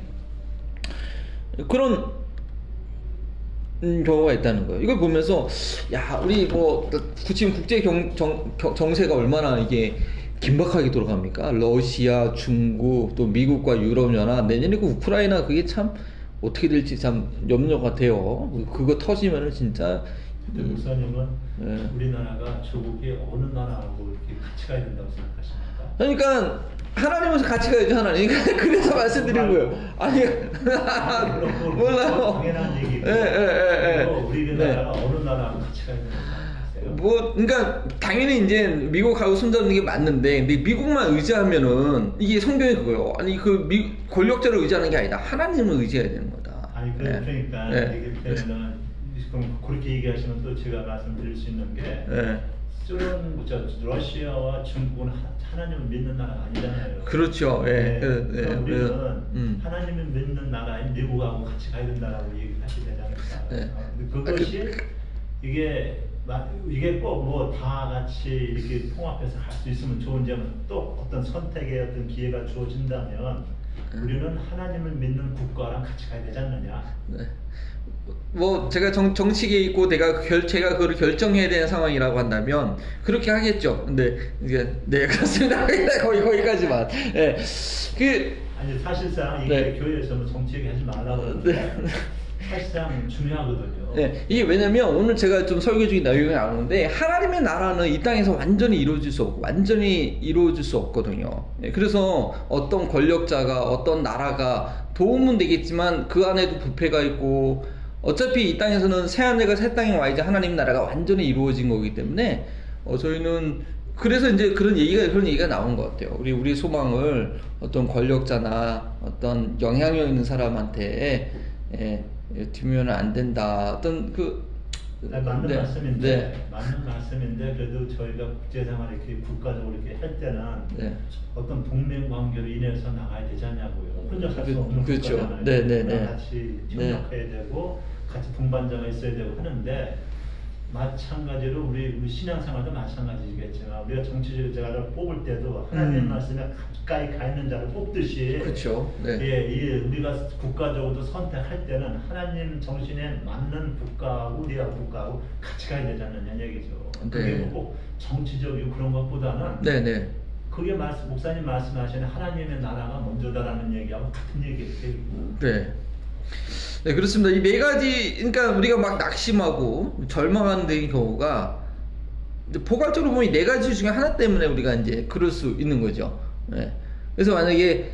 그런 음, 경우가 있다는 거예요. 이걸 보면서 야 우리 뭐 지금 국제 경, 정, 경- 정세가 얼마나 이게 긴박하게 돌아갑니까? 러시아, 중국, 또 미국과 유럽 연합 내년에 그 우크라이나 그게 참 어떻게 될지 참 염려 같아요. 그거 터지면은 진짜 목사님은 네. 우리나라가 조국이 어느 나라하고 이렇게 같이 가야 된다고 생각하십니까? 그러니까 하나님은 같이 가야죠 하나님. 그래서 말씀드린 거예요. 아니 몰라요. 얘기고 예, 예, 예, 예. 어느 같이 가야 생각하세요? 뭐, 그러니까 당연히 이제 미국하고 손잡는 게 맞는데, 근데 미국만 의지하면은 이게 성경이 그거요. 아니 그 미, 권력자를 의지하는 게 아니다. 하나님을 의지해야 되는 거다. 아니 그- 예. 그러니까 때문에는 그럼 그렇게 얘기하시면 또 제가 말씀드릴 수 있는 게 예. 저는 저 러시아와 중국은 하- 하나님을 믿는 나라가 아니잖아요. 그렇죠. 예. 네. 그, 예. 그럼 우리는 음. 하나님을 믿는 나라인 미국하고 같이 가야 된다라고 얘기하시게 되지 않을까. 그것이 이게 마- 이게 꼭 뭐 다 같이 이렇게 통합해서 갈 수 있으면 좋은지는 또 어떤 선택의 어떤 기회가 주어진다면 음. 우리는 하나님을 믿는 국가랑 같이 가야 되지 않느냐. 네. 뭐 제가 정, 정치계에 있고 내가 결, 제가 그걸 결정해야 되는 상황이라고 한다면 그렇게 하겠죠. 근데 이제 네 그렇습니다. 거의 거기까지만. 예. 그 아니 사실상 이게 네. 교회에서는 정치 얘기 하지 말라고 그러는데 사실상 중요하거든요. 네, 이게 왜냐면 오늘 제가 좀 설교 중에 내용이 나오는데 하나님의 나라는 이 땅에서 완전히 이루어질 수 없고 완전히 이루어질 수 없거든요. 네, 그래서 어떤 권력자가 어떤 나라가 도움은 되겠지만 그 안에도 부패가 있고 어차피 이 땅에서는 새 하늘과 새 땅에 와야지 하나님 나라가 완전히 이루어진 거기 때문에 어, 저희는 그래서 이제 그런 얘기가 그런 얘기가 나온 것 같아요. 우리 우리 소망을 어떤 권력자나 어떤 영향력 있는 사람한테 예, 예, 두면 안 된다. 어떤 그 아니, 맞는 네, 말씀인데 네, 맞는 말씀인데 그래도 저희가 국제생활 이렇게 국가적으로 이렇게 할 때는 네. 어떤 동맹 관계로 인해서 나가야 되지 않냐고요. 혼자 살수 그- 없는 그렇죠. 국가잖아요. 네, 네, 네. 같이 네. 협력해야 되고 같이 동반자가 있어야 되고 하는데 마찬가지로 우리 우리 신앙생활도 마찬가지겠지만 우리가 정치자를 뽑을 때도 하나님 음. 말씀에 가까이 가 있는 자를 뽑듯이 그렇죠. 네. 예, 이 우리가 국가적으로 선택할 때는 하나님 정신에 맞는 국가하고 우리가 국가하고 같이 가야 되지 않느냐 얘기죠. 그게 네. 뭐꼭 정치적이고 그런 것보다는 네, 네. 그게 말씀, 목사님 말씀하시는 하나님의 나라가 먼저다라는 얘기하고 같은 얘기예요. 네. 네, 그렇습니다. 이 네 가지, 그러니까 우리가 막 낙심하고 절망하는 데 경우가 포괄적으로 보면 이 네 가지 중에 하나 때문에 우리가 이제 그럴 수 있는 거죠. 네. 그래서 만약에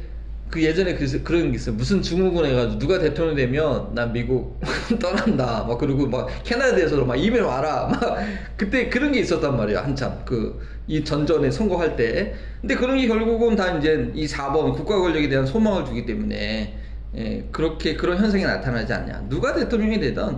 그 예전에 그, 그런 게 있어요. 무슨 증후군 해가지고 누가 대통령 되면 난 미국 떠난다. 막 그리고 막 캐나다에서도 막 이메일 와라. 막 그때 그런 게 있었단 말이에요. 한참 그 이 전전에 선거할 때. 근데 그런 게 결국은 다 이제 이 4번 국가 권력에 대한 소망을 주기 때문에 예, 그렇게 그런 현상이 나타나지 않냐. 누가 대통령이 되든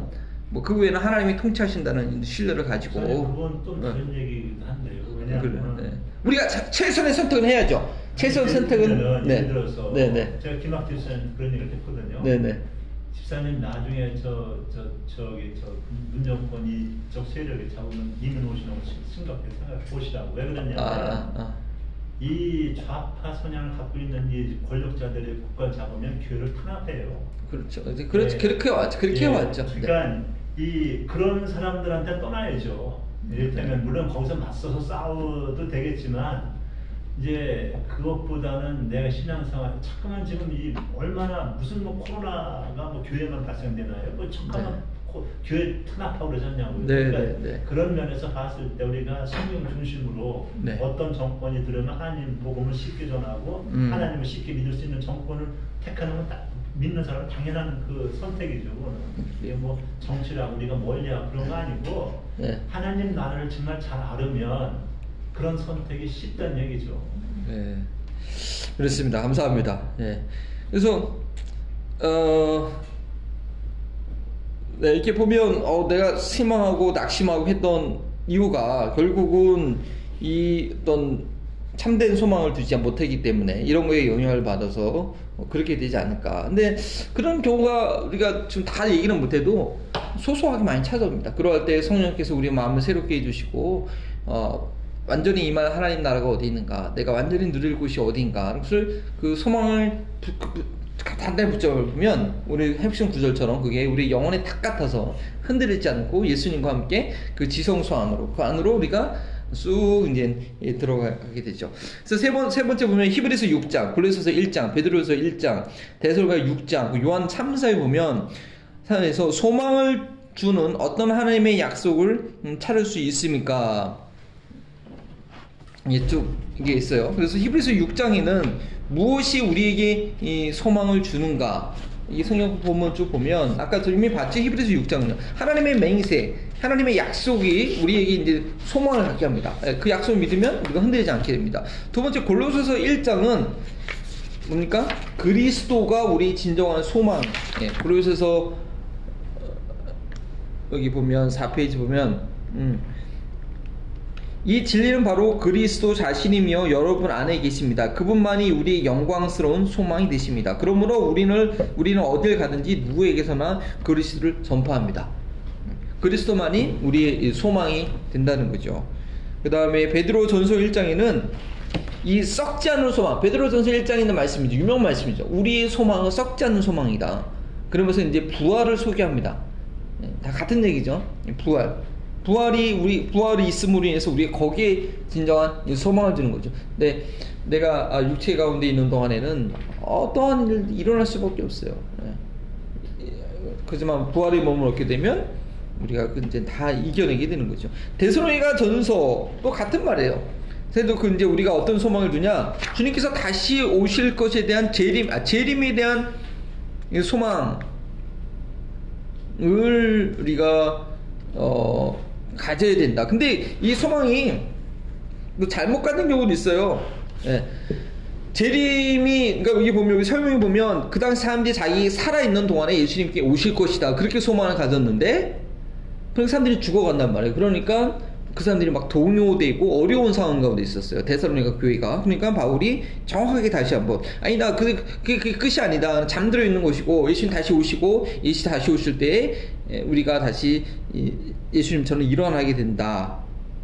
뭐 그 외에는 하나님이 통치하신다는 신뢰를 가지고 그건 또 네. 다른 얘기긴 한데요. 그래, 왜냐하면 네. 우리가 자- 최선의 선택은 해야죠. 최선 선택은 네. 예를 들어서 네, 네. 제가 김학재 집사님 그런 얘기를 했거든요. 네, 네. 집사님 나중에 저 저 저기 저 문정권 이쪽 세력이 잡으면 이민 오시는 거 심각하게 생각해 보시라고 왜 그러냐면 아, 아. 이 좌파 성향을 갖고 있는 이 권력자들의 국가를 잡으면 교회를 탄압해요. 그렇죠. 이제 그렇지 네. 그렇게 왔죠. 그렇게 예, 왔죠. 네. 그러니까 이 그런 사람들한테 떠나야죠. 이를테면 네. 물론 거기서 맞서서 싸워도 되겠지만 이제 그것보다는 내가 신앙생활 잠깐만 지금 이 얼마나 무슨 뭐 코로나가 뭐 교회만 발생되나요? 뭐 잠깐만 네. 코- 교회 탄압하고 그러잖냐고요. 네, 그러니까 네, 네. 그런 면에서 봤을 때 우리가 성경 중심으로 네. 어떤 정권이 들으면 하나님 복음을 쉽게 전하고 음. 하나님을 쉽게 믿을 수 있는 정권을 택하는 건 다- 믿는 사람은 당연한 그 선택이죠. 이게 뭐 정치라고 우리가 멀리야 그런 거 아니고 네. 하나님 나라를 정말 잘 알으면 그런 선택이 쉽다는 얘기죠. 네. 그렇습니다. 감사합니다. 예. 그래서 어 네, 이렇게 보면 어, 내가 실망하고 낙심하고 했던 이유가 결국은 이 어떤 참된 소망을 두지 못하기 때문에 이런 거에 영향을 받아서 어, 그렇게 되지 않을까. 근데 그런 경우가 우리가 지금 다 얘기는 못해도 소소하게 많이 찾아옵니다. 그럴 때 성령께서 우리 마음을 새롭게 해주시고 어, 완전히 임할 하나님 나라가 어디 있는가, 내가 완전히 누릴 곳이 어디인가, 그것을 그 소망을 단단히 붙잡으면 우리 핵심 구절처럼 그게 우리 영혼에 탁 같아서 흔들리지 않고 예수님과 함께 그 지성소 안으로 그 안으로 우리가 쑥 이제 예, 들어가게 되죠. 그래서 세, 번, 세 번째 보면 히브리서 6장, 골로새서 1장, 베드로서 1장, 대설가 6장, 그 요한 3, 4에 보면 산에서 소망을 주는 어떤 하나님의 약속을 음, 찾을 수 있습니까? 이게 쭉 이게 있어요. 그래서 히브리서 6장에는 무엇이 우리에게 이 소망을 주는가? 이 성경 보면 쭉 보면 아까 저 이미 봤죠? 히브리서 6장은요 하나님의 맹세 하나님의 약속이 우리에게 이제 소망을 갖게 합니다. 예, 그 약속을 믿으면 우리가 흔들리지 않게 됩니다. 두 번째 골로새서 1장은 뭡니까? 그리스도가 우리 진정한 소망. 예, 골로새서 어, 여기 보면 4페이지 보면 음, 이 진리는 바로 그리스도 자신이며 여러분 안에 계십니다. 그분만이 우리의 영광스러운 소망이 되십니다. 그러므로 우리는 우리는 어딜 가든지 누구에게서나 그리스도를 전파합니다. 그리스도만이 우리의 소망이 된다는 거죠. 그 다음에 베드로 전서 1장에는 이 썩지 않는 소망, 베드로 전서 1장에 있는 말씀이죠. 유명 말씀이죠. 우리의 소망은 썩지 않는 소망이다. 그러면서 이제 부활을 소개합니다. 네, 다 같은 얘기죠. 부활. 부활이 우리 부활이 있음으로 인해서 우리가 거기에 진정한 소망을 주는 거죠. 근데 내가 아, 육체 가운데 있는 동안에는 어떠한 일 일어날 수밖에 없어요. 네. 그지만 부활의 몸을 얻게 되면 우리가 그 이제 다 이겨내게 되는 거죠. 대선로이가 전서 또 같은 말이에요. 그래도 그 이제 우리가 어떤 소망을 두냐? 주님께서 다시 오실 것에 대한 재림, 아, 재림에 대한 소망을 우리가 어 가져야 된다. 근데 이 소망이 뭐 잘못 가는 경우도 있어요. 예. 재림이 그러니까 여기 보면 여기 설명에 보면 그 당시 사람들이 자기 살아 있는 동안에 예수님께 오실 것이다. 그렇게 소망을 가졌는데 그런 사람들이 죽어간단 말이에요. 그러니까 그 사람들이 막 동요되고 어려운 상황 가운데 있었어요. 데살로니가 교회가. 그러니까 바울이 정확하게 다시 한번 아니 나 그 그, 그, 끝이 아니다. 잠들어 있는 것이고 예수님 다시 오시고 예수 다시 오실 때 우리가 다시 예수님처럼 일어나게 된다.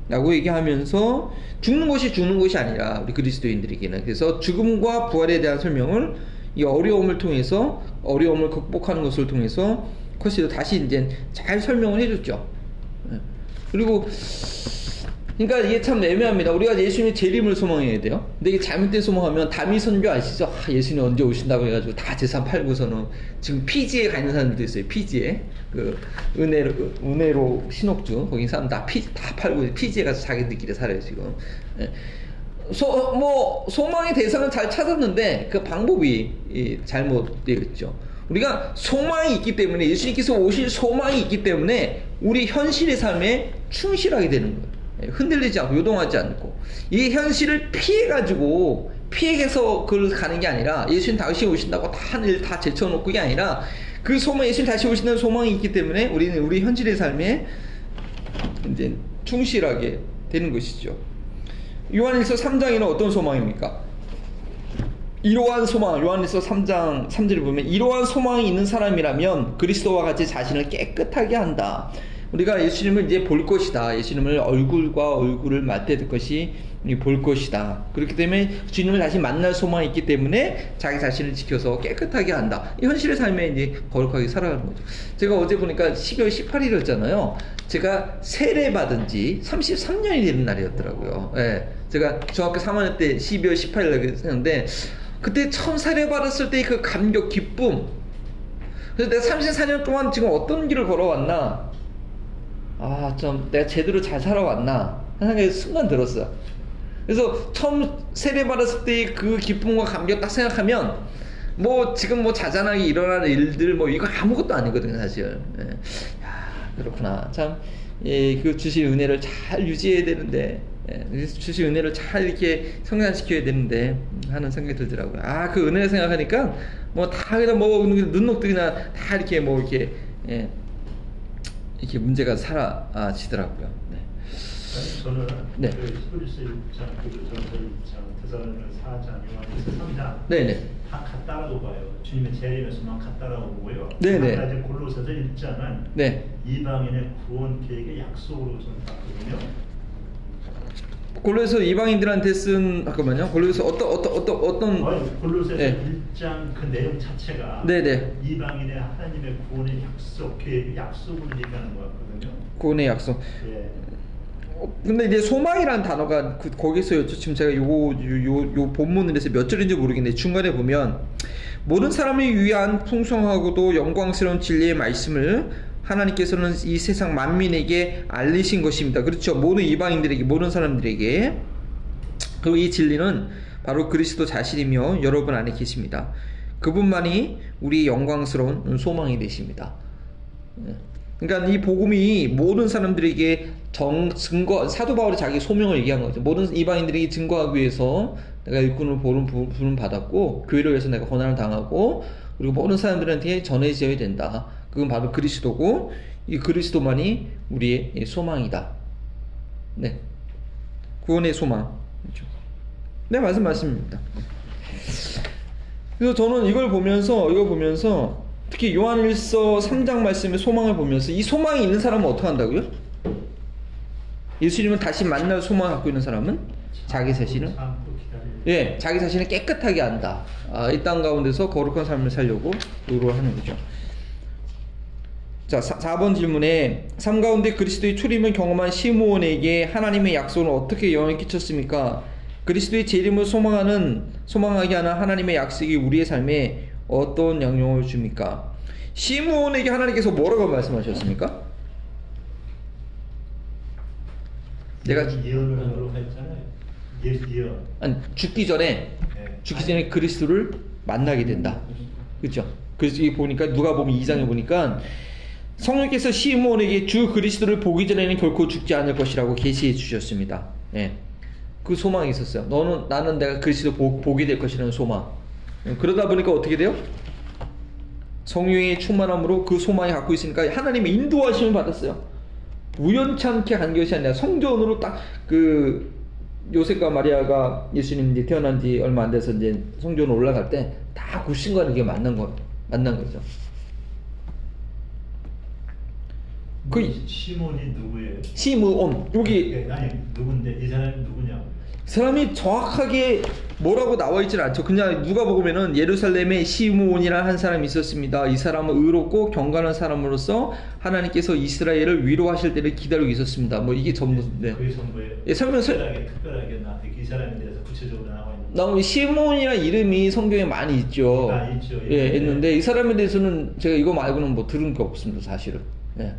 라고 얘기하면서 죽는 것이 죽는 것이 아니라 우리 그리스도인들에게는 그래서 죽음과 부활에 대한 설명을 이 어려움을 통해서 어려움을 극복하는 것을 통해서 코시도 다시 이제 잘 설명을 해줬죠. 예. 그리고 그러니까 이게 참 애매합니다. 우리가 예수님의 재림을 소망해야 돼요. 근데 이게 잘못된 소망하면 다미 선교 아시죠? 아, 예수님 언제 오신다고 해가지고 다 재산 팔고서는 지금 피지에 가 있는 사람들도 있어요. 피지에 그 은혜로 은혜로 신옥주 거기 사람 다 피 다 팔고 피지에 가서 자기들끼리 살아요 지금. 예. 소, 뭐 소망의 대상을 잘 찾았는데 그 방법이 잘못되어 있죠. 우리가 소망이 있기 때문에 예수님께서 오실 소망이 있기 때문에 우리 현실의 삶에 충실하게 되는 거예요. 예, 흔들리지 않고 요동하지 않고 이 현실을 피해 가지고 피해서 그걸 가는 게 아니라 예수님 다시 오신다고 다 하늘 다 제쳐놓고 게 아니라 그 소망 예수님 다시 오신다는 소망이 있기 때문에 우리는 우리 현실의 삶에 이제 충실하게 되는 것이죠. 요한일서 3장에는 어떤 소망입니까? 이러한 소망, 요한일서 3장 3절을 보면 이러한 소망이 있는 사람이라면 그리스도와 같이 자신을 깨끗하게 한다. 우리가 예수님을 이제 볼 것이다. 예수님을 얼굴과 얼굴을 맞대는 것이 볼 것이다. 그렇기 때문에 주님을 다시 만날 소망이 있기 때문에 자기 자신을 지켜서 깨끗하게 한다. 이 현실의 삶에 이제 거룩하게 살아가는 거죠. 제가 어제 보니까 12월 18일이었잖아요. 제가 세례 받은 지 33년이 되는 날이었더라고요. 예. 제가 중학교 3학년 때 12월 18일 했는데 그때 처음 세례 받았을 때그 감격, 기쁨. 그래서 내가 34년 동안 지금 어떤 길을 걸어왔나? 아, 좀 내가 제대로 잘 살아왔나? 하는 생각이 순간 들었어. 그래서 처음 세례 받았을 때그 기쁨과 감격 딱 생각하면 뭐 지금 뭐 자잘하게 일어나는 일들 뭐 이거 아무것도 아니거든요, 사실. 예. 야, 그렇구나. 참, 예, 그 주신 은혜를 잘 유지해야 되는데, 예, 주신 은혜를 잘 이렇게 성장시켜야 되는데 하는 생각이 들더라고요. 아, 그 은혜 생각하니까 뭐 다 그냥 뭐 눈녹들이나 다 이렇게 뭐 이렇게 예, 이렇게 문제가 사라지더라고요. 네. 저는 네. 그 히브리서 6장, 그리스전서 6장, 대사로는 4장, 요한일서 3장 네네. 다 같다라고 봐요. 주님의 재림에서만 같다라고 보고요. 네네. 아까 이제 골로새서 1장은 네. 이방인의 구원 계획의 약속으로 저는 봤거든요. 골로에서 이방인들한테 쓴 잠깐만요. 골로에서 어떤 어떤 어떤 어떤 아니, 골로새서 네. 1장 그 내용 자체가 네네. 이방인의 하나님의 구원의 약속, 계획의 약속을 얘기하는 것 같거든요. 구원의 약속. 예. 어, 근데 이제 소망이라는 단어가 그, 거기서요. 지금 제가 요거 요, 요, 요 본문에서 몇 절인지 모르겠는데 중간에 보면 모든 사람을 위한 풍성하고도 영광스러운 진리의 말씀을 하나님께서는 이 세상 만민에게 알리신 것입니다. 그렇죠. 모든 이방인들에게 모든 사람들에게 그리고 이 진리는 바로 그리스도 자신이며 여러분 안에 계십니다. 그분만이 우리의 영광스러운 소망이 되십니다. 예. 그러니까 이 복음이 모든 사람들에게 정 증거 사도 바울이 자기 소명을 얘기한 거죠. 모든 이방인들에게 증거하기 위해서 내가 일꾼을 부름 부름 받았고 교회를 위해서 내가 고난을 당하고 그리고 모든 사람들한테 전해져야 된다. 그건 바로 그리스도고 이 그리스도만이 우리의 소망이다. 네. 구원의 소망. 그렇죠. 네, 말씀 맞습니다. 그래서 저는 이걸 보면서 이걸 보면서 특히 요한일서 3장 말씀의 소망을 보면서 이 소망이 있는 사람은 어떻게 한다고요? 예수님을 다시 만날 소망을 갖고 있는 사람은 자기 기다려. 예, 자기 자신을 깨끗하게 한다. 아, 이 땅 가운데서 거룩한 삶을 살려고 의로하는 거죠. 자, 4, 번 질문에 삶 가운데 그리스도의 출임을 경험한 시므온에게 하나님의 약속은 어떻게 영향을 끼쳤습니까? 그리스도의 재림을 소망하는 소망하게 하는 하나님의 약속이 우리의 삶에 어떤 영향을 줍니까? 시므온에게 하나님께서 뭐라고 말씀하셨습니까? 내가. 예. 아니, 죽기 전에 네. 죽기 전에 그리스도를 만나게 된다. 그렇죠? 그래서 이 보니까 누가 보면 2장에 보니까 성령께서 시므온에게 주 그리스도를 보기 전에는 결코 죽지 않을 것이라고 계시해 주셨습니다. 예. 그 소망이 있었어요. 너는 나는 내가 그리스도 보, 보게 될 것이라는 소망. 예, 그러다 보니까 어떻게 돼요? 성령의 충만함으로 그 소망이 갖고 있으니까 하나님의 인도하심을 받았어요. 우연찮게 간 것이 아니라 성전으로 딱 그 요셉과 마리아가 예수님 이제 태어난 지 얼마 안 돼서 이제 성전으로 올라갈 때다그 순간에 이게 만난 거 만난 거죠. 그 시몬이 누구예요? 시므온 여기 예, 아니 누군데 이 사람이 누구냐고. 사람이 정확하게 뭐라고 나와 있질 않죠. 그냥 누가 보면은 예루살렘에 시므온이라는 한 사람이 있었습니다. 이 사람은 의롭고 경건한 사람으로서 하나님께서 이스라엘을 위로하실 때를 기다리고 있었습니다. 뭐 이게 전부 네. 그게 전부에 예, 설명- 설- 특별하게 특별하게 나한테 이 사람에 대해서 구체적으로 나와 있는. 나오면 시몬이라는 이름이 성경에 많이 있죠. 아, 있죠. 예, 예. 있는데 이 사람에 대해서는 제가 이거 말고는 뭐 들은 게 없습니다, 사실은. 예.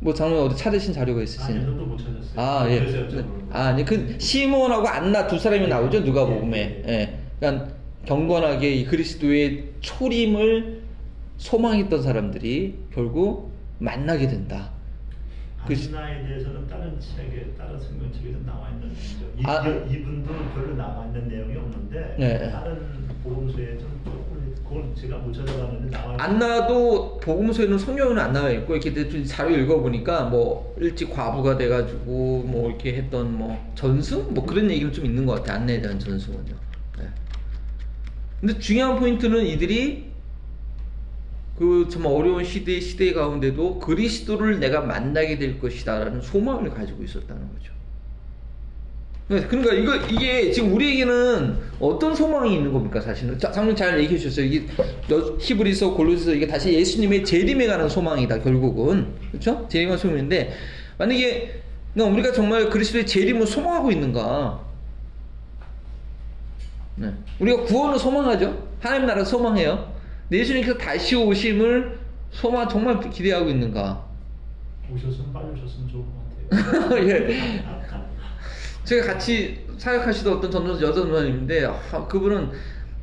뭐 장로님 어디 찾으신 자료가 아니 있으시나요? 저도 못 찾았어요. 아, 예. 그래서 네. 아, 아니, 그, 시몬하고 안나 두 사람이 나오죠, 누가 예, 복음에. 예, 예. 그러니까, 경건하게 이 그리스도의 초림을 소망했던 사람들이 결국 만나게 된다. 그- 안나에 대해서는 다른 책에 다른 성경책에서 나와 있는 아. 이, 이분도 별로 나와 있는 내용이 없는데 네. 다른 복음서에 좀 조금 그건 제가 못 찾아봤는데 나와 있는 안나도 복음서에는 성경에는 안 나와 있고 이렇게 대충 자료 읽어보니까 뭐 일찍 과부가 돼가지고 뭐 이렇게 했던 뭐 전수 뭐 그런 얘기는 좀 있는 것 같아 안나에 대한 전수는요. 네. 근데 중요한 포인트는 이들이 그 정말 어려운 시대 시대 가운데도 그리스도를 내가 만나게 될 것이다라는 소망을 가지고 있었다는 거죠. 네, 그러니까 이거 이게 지금 우리에게는 어떤 소망이 있는 겁니까 사실은? 자, 장님 잘 얘기해 주셨어요. 이게 여- 히브리서 골로새서 이게 다시 예수님의 재림에 가는 소망이다 결국은. 그렇죠? 재림의 소망인데 만약에 우리가 정말 그리스도의 재림을 소망하고 있는가? 네. 우리가 구원을 소망하죠? 하나님 나라 소망해요? 예수님께서 다시 오심을 소망 정말 기대하고 있는가? 오셨으면 빨리 오셨으면 좋을 것 같아요. 예. 제가 같이 사역하시던 어떤 전도 여전원인데 아, 그분은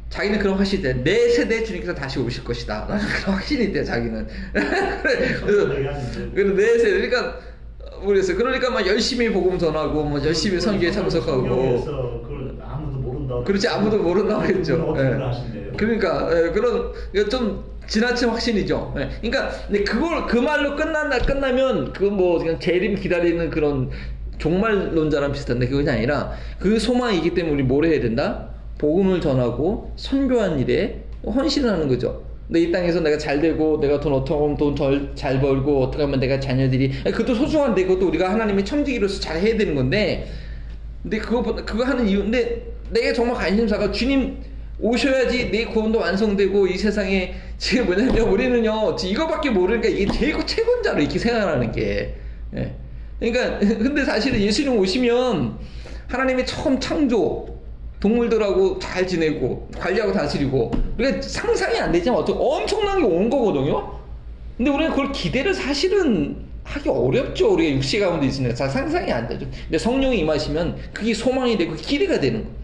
자기는 그런 확신이 돼. 내 세대 주님께서 다시 오실 것이다. 라는 그런 확신이 있대 자기는. 그래서, 내 세대 그러니까 모르겠어요. 그러니까 막 열심히 복음 전하고 뭐 열심히 선교에 참석하고. 그렇지 아무도 모른다고 했죠. 예. 그러니까 예, 그런 좀 지나친 확신이죠. 예, 그러니까 근데 그걸 그 말로 끝난다 끝나면 그 뭐 그냥 재림 기다리는 그런 종말론자랑 비슷한데 그것이 아니라 그 소망이기 때문에 우리 뭘 해야 된다? 복음을 전하고 선교한 일에 헌신하는 거죠. 근데 이 땅에서 내가 잘 되고 내가 돈 어떻게 하면 돈잘 벌고 어떻게 하면 내가 자녀들이 그것도 소중한데 그것도 우리가 하나님의 청지기로서 잘 해야 되는 건데 근데 그거보다 그거 하는 이유인데 내가 정말 관심사가 주님 오셔야지 내 구원도 완성되고 이 세상에 지금 뭐냐면 우리는요 이거밖에 모르니까 이게 제일 최고자로 이렇게 생각하는 게 예. 그러니까 근데 사실은 예수님 오시면 하나님의 처음 창조 동물들하고 잘 지내고 관리하고 다스리고 우리가 상상이 안 되지만 어떤 엄청난 게 온 거거든요. 근데 우리가 그걸 기대를 사실은 하기 어렵죠. 우리가 육시 가운데 있으니까 잘 상상이 안 되죠. 근데 성령이 임하시면 그게 소망이 되고 기대가 되는 거예요.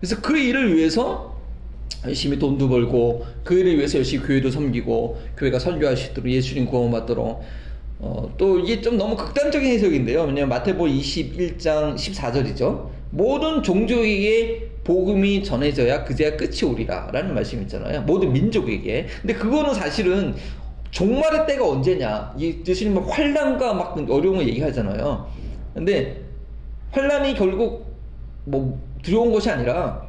그래서 그 일을 위해서 열심히 돈도 벌고 그 일을 위해서 열심히 교회도 섬기고 교회가 선교할 수 있도록 예수님 구원받도록 어, 또 이게 좀 너무 극단적인 해석인데요. 왜냐면 마태복 21장 14절이죠. 모든 종족에게 복음이 전해져야 그제야 끝이 오리라 라는 말씀이 있잖아요. 모든 민족에게. 근데 그거는 사실은 종말의 때가 언제냐. 이 예수님 막 환란과 막 어려운 거 얘기하잖아요. 근데 환란이 결국 뭐 두려운 것이 아니라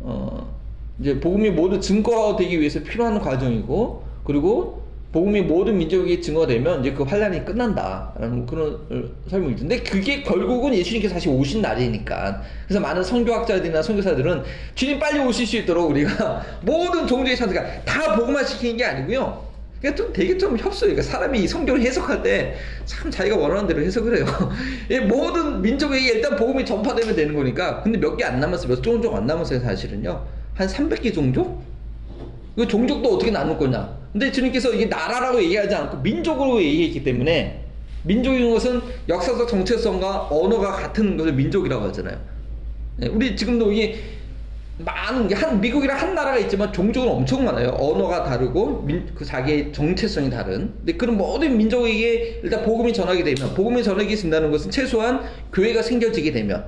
어 이제 복음이 모두 증거되기 위해서 필요한 과정이고 그리고 복음이 모든 민족에게 증거되면 이제 그 환란이 끝난다라는 그런 설명이 있는데 그게 결국은 예수님께서 다시 오신 날이니까 그래서 많은 선교학자들이나 선교사들은 주님 빨리 오실 수 있도록 우리가 모든 종족의 찬스가 다 복음화 시키는 게 아니고요. 그러니까 좀 되게 좀 협소. 그러니까 사람이 성경을 해석할 때 참 자기가 원하는 대로 해석을 해요. 이 모든 민족에게 일단 복음이 전파되면 되는 거니까. 근데 몇 개 안 남았어요. 몇 종족 안 남았어요, 사실은요. 한 300개 종족? 그 종족도 어떻게 나눌 거냐? 근데 주님께서 이게 나라라고 얘기하지 않고 민족으로 얘기했기 때문에 민족인 것은 역사적 정체성과 언어가 같은 것을 민족이라고 하잖아요. 네, 우리 지금도 이게 많은 게한 미국이랑 한 나라가 있지만 종족은 엄청 많아요. 언어가 다르고 민, 그 자기의 정체성이 다른. 근데 그런 모든 민족에게 일단 복음이 전하게 되면 복음이 전하게 된다는 것은 최소한 교회가 생겨지게 되면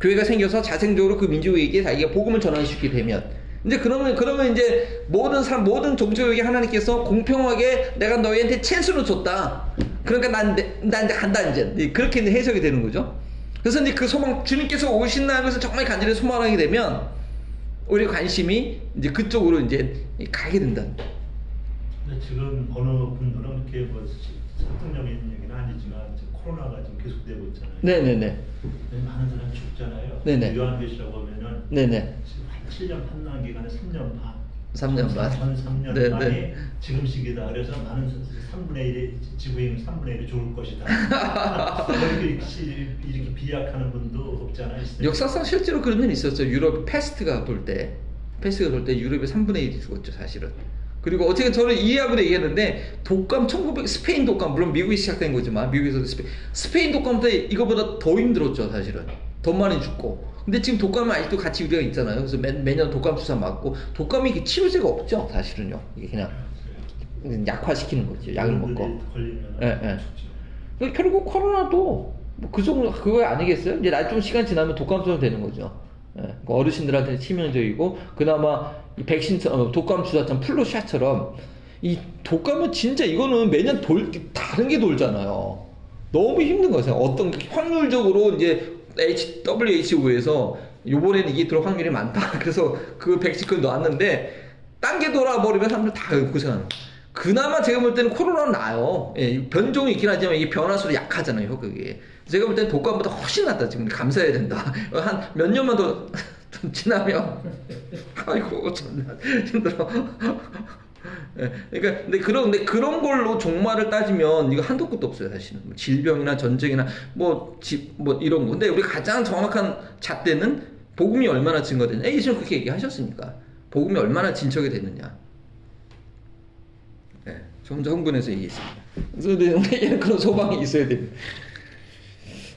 교회가 생겨서 자생적으로 그 민족에게 자기가 복음을 전하게 게 되면 이제 그러면 그러면 이제 모든 사람 모든 종족에게 하나님께서 공평하게 내가 너희한테 찬스를 줬다. 그러니까 난, 난 이제 간다 이제 그렇게 이제 해석이 되는 거죠. 그래서 이제 그 소망 주님께서 오신다는 것을 정말 간절히 소망하게 되면 우리 관심이 이제 그쪽으로 이제 가게 된다. 근데 지금 어느 분들은 이렇게 뭐 설득력인 얘기는 아니지만 코로나가 지금 계속되고 있잖아요. 네네네. 많은 사람이 죽잖아요. 네네. 요한계시록 보면은 네네. 지금 한 7년 환란 기간에 3년 반. 3년 반. 전 3년 네, 반이 네. 지금 시기다. 그래서 많은 3분의 1이 지구인 3분의 1이 죽을 것이다. 이렇게, 시- 이렇게 비약하는 분도 없잖아요. 역사상 실제로 그런 일이 있었죠. 유럽 페스트가 돌 때, 페스트가 돌 때 유럽의 3분의 1이 죽었죠, 사실은. 그리고 어떻게 저는 이해하고 얘기했는데 독감 1900 스페인 독감 물론 미국이 시작된 거지만 미국에서도 스페인 스페인 독감 때 이거보다 더 힘들었죠 사실은 더 많이 죽고 근데 지금 독감은 아직도 같이 우리가 있잖아요 그래서 매, 매년 독감 주사 맞고 독감이 이게 치료제가 없죠 사실은요 이게 그냥 약화시키는 거죠 약을 먹고 예, 예. 그러니까 결국 코로나도 뭐 그 정도 그거 아니겠어요? 이제 나좀 시간 지나면 독감처럼 되는 거죠. 예, 그러니까 어르신들한테 치명적이고 그나마 이 백신 어, 독감 주사처럼 플루샷처럼 이 독감은 진짜 이거는 매년 돌 다른 게 돌잖아요. 너무 힘든 거죠. 어떤 게 확률적으로 이제 WHO에서 요번에는 이게 들어 확률이 많다. 그래서 그 그걸 놨는데 딴 게 돌아버리면 사람들 다 고생하는 거예요. 그나마 제가 볼 때는 코로나는 나아요. 예, 변종이 있긴 하지만 이게 변화수로 약하잖아요, 효과가. 제가 볼 때는 독감보다 훨씬 낫다. 지금 감사해야 된다. 한 몇 년만 더좀 지나면 아이고 참 힘들어. 예, 그러니까 근데 그런 근데 그런 걸로 종말을 따지면 이거 한도 끝도 없어요 사실은. 뭐 질병이나 전쟁이나 뭐집뭐 이런 거. 근데 우리 가장 정확한 잣대는 복음이 얼마나 증거되냐. 예수님 그렇게 얘기하셨으니까. 복음이 얼마나 진척이 됐느냐. 네, 좀 더 흥분해서 얘기했습니다. 그래서 그런 소망이 있어야 됩니다.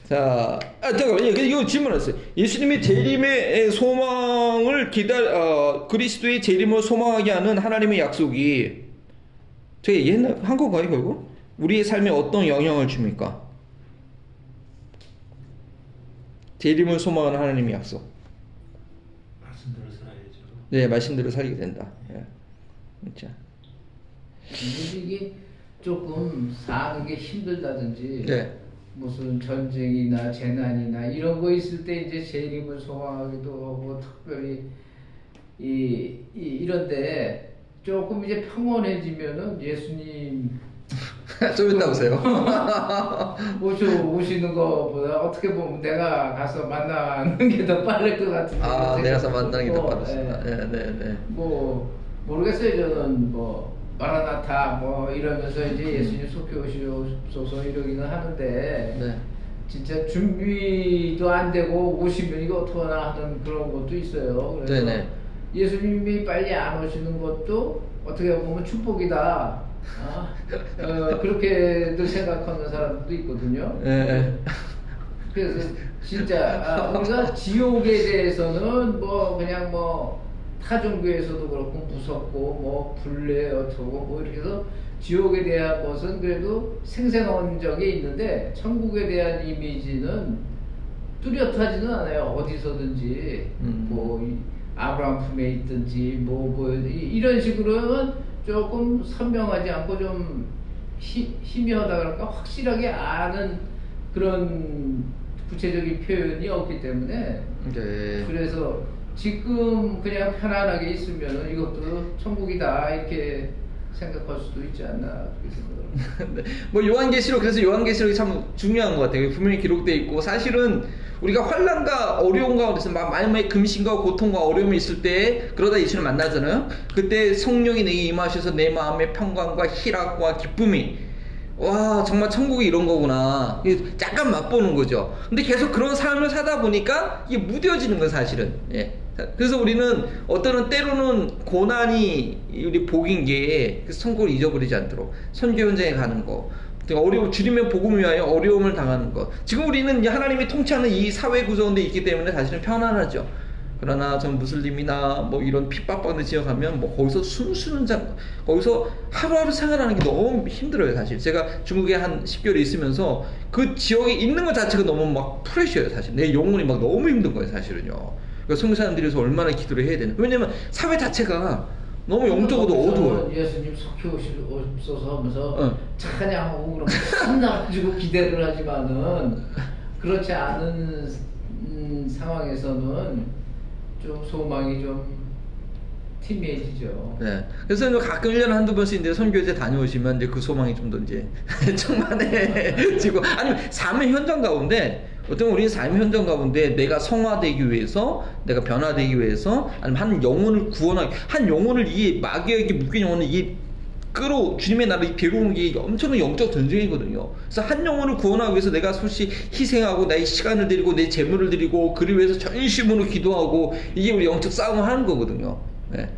자, 아, 잠깐만, 예, 이거 질문했어요. 예수님의 재림의 소망을 기다, 어, 그리스도의 재림을 소망하게 하는 하나님의 약속이 저희 옛날 한 건가요, 결국? 우리의 삶에 어떤 영향을 줍니까? 재림을 소망하는 하나님의 약속. 말씀대로 살아야죠. 네 말씀대로 살게 된다. 예. 진짜. 근데 이게 조금 사는 게 힘들다든지 네. 무슨 전쟁이나 재난이나 이런 거 있을 때 이제 재림을 소망하기도 하고 특별히 이, 이 이런데 조금 이제 평온해지면은 예수님 좀 이따 오세요. 오셔 오시는 것보다 어떻게 보면 내가 가서 만나는 게 더 빠를 것 같은데 아, 내가 가서 만나는 게더 어, 빠르시다. 예. 네, 네, 네. 뭐 모르겠어요 저는 뭐 마라나타 뭐 이러면서 이제 예수님 속해 오시옵소서 이러기는 하는데 네. 진짜 준비도 안 되고 오시면 이거 어떡하나 하는 그런 것도 있어요. 그래서 네네. 예수님이 빨리 안 오시는 것도 어떻게 보면 축복이다. 아, 어, 그렇게들 생각하는 사람들도 있거든요. 네. 그래서 진짜 아, 우리가 지옥에 대해서는 뭐 그냥 뭐 타 종교에서도 그렇고 무섭고 뭐 불례 어쩌고 뭐 이렇게 해서 지옥에 대한 것은 그래도 생생한 적이 있는데 천국에 대한 이미지는 뚜렷하지는 않아요 어디서든지 음. 뭐이 아브라함 품에 있든지 뭐, 뭐 이- 이런 식으로는 조금 선명하지 않고 좀 희, 희미하다 그럴까 확실하게 아는 그런 구체적인 표현이 없기 때문에 네. 그래서 지금 그냥 편안하게 있으면 이것도 천국이다 이렇게 생각할 수도 있지 않나. 네. 뭐 요한계시록 그래서 요한계시록이 참 중요한 것 같아요. 분명히 기록돼 있고 사실은 우리가 환란과 어려운 가운데서 막 마음의 금신과 고통과 어려움이 있을 때 그러다 예수를 만나잖아요. 그때 성령이 내게 임하셔서 내 마음의 평강과 희락과 기쁨이 와 정말 천국이 이런 거구나 약간 맛보는 거죠 근데 계속 그런 삶을 사다 보니까 이게 무뎌지는 거예요 사실은 예. 그래서 우리는 어떤 때로는 고난이 우리 복인 게 그래서 천국을 잊어버리지 않도록 선교 현장에 가는 거 어려움 줄이면 복음 위하여 어려움을 당하는 것. 지금 우리는 하나님이 통치하는 이 사회 구조인데 있기 때문에 사실은 편안하죠. 그러나 전 무슬림이나 뭐 이런 핍박받는 지역 가면 뭐 거기서 숨 쉬는 장 거기서 하루하루 생활하는 게 너무 힘들어요 사실. 제가 중국에 한 10개월 있으면서 그 지역에 있는 것 자체가 너무 막 프레쉬예요 사실. 내 영혼이 막 너무 힘든 거예요 사실은요 그러니까 성사람들이서 얼마나 기도를 해야 되는 왜냐면 사회 자체가 너무 영적으로 어두워요 예수님 속히 오시옵소서 하면서 응. 찬양하고 그러면 신나가지고 기대를 하지만은 그렇지 않은 음, 상황에서는 좀 소망이 좀 희미해지죠. 네. 그래서 가끔 1년에 한두 번씩 이제 선교제 다녀오시면 이제 그 소망이 좀 더 이제 충만해지고 아니면 삶의 현장 가운데 어떤 우리 삶의 현장 가운데 내가 성화되기 위해서 내가 변화되기 위해서 아니면 한 영혼을 구원하기 한 영혼을 이 마귀에게 묶인 영혼을 이 끌어 주님의 나라를 데려오는 게 엄청난 영적 전쟁이거든요. 그래서 한 영혼을 구원하기 위해서 내가 솔직히 희생하고 나의 시간을 드리고 내 재물을 드리고 그를 위해서 전심으로 기도하고 이게 우리 영적 싸움을 하는 거거든요. 네.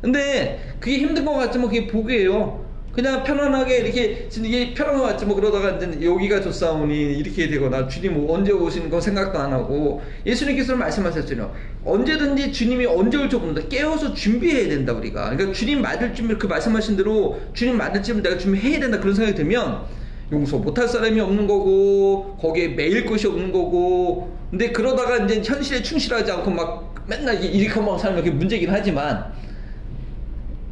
근데 그게 힘든 것 같지만 그게 복이에요. 그냥 편안하게 이렇게 진짜 이게 편한 것 같지 뭐 그러다가 이제 여기가 좋사오니 이렇게 되거나 주님 뭐 언제 오시는 거 생각도 안 하고 예수님께서 말씀하셨잖아요. 언제든지 주님이 언제 올지 모른다. 깨워서 준비해야 된다 우리가. 그러니까 주님 맞을 준비 그 말씀하신 대로 주님 맞을 준비 내가 준비해야 된다 그런 생각이 들면 용서 못할 사람이 없는 거고 거기에 매일 것이 없는 거고 근데 그러다가 이제 현실에 충실하지 않고 막 맨날 이리커만 살면 그게 문제긴 하지만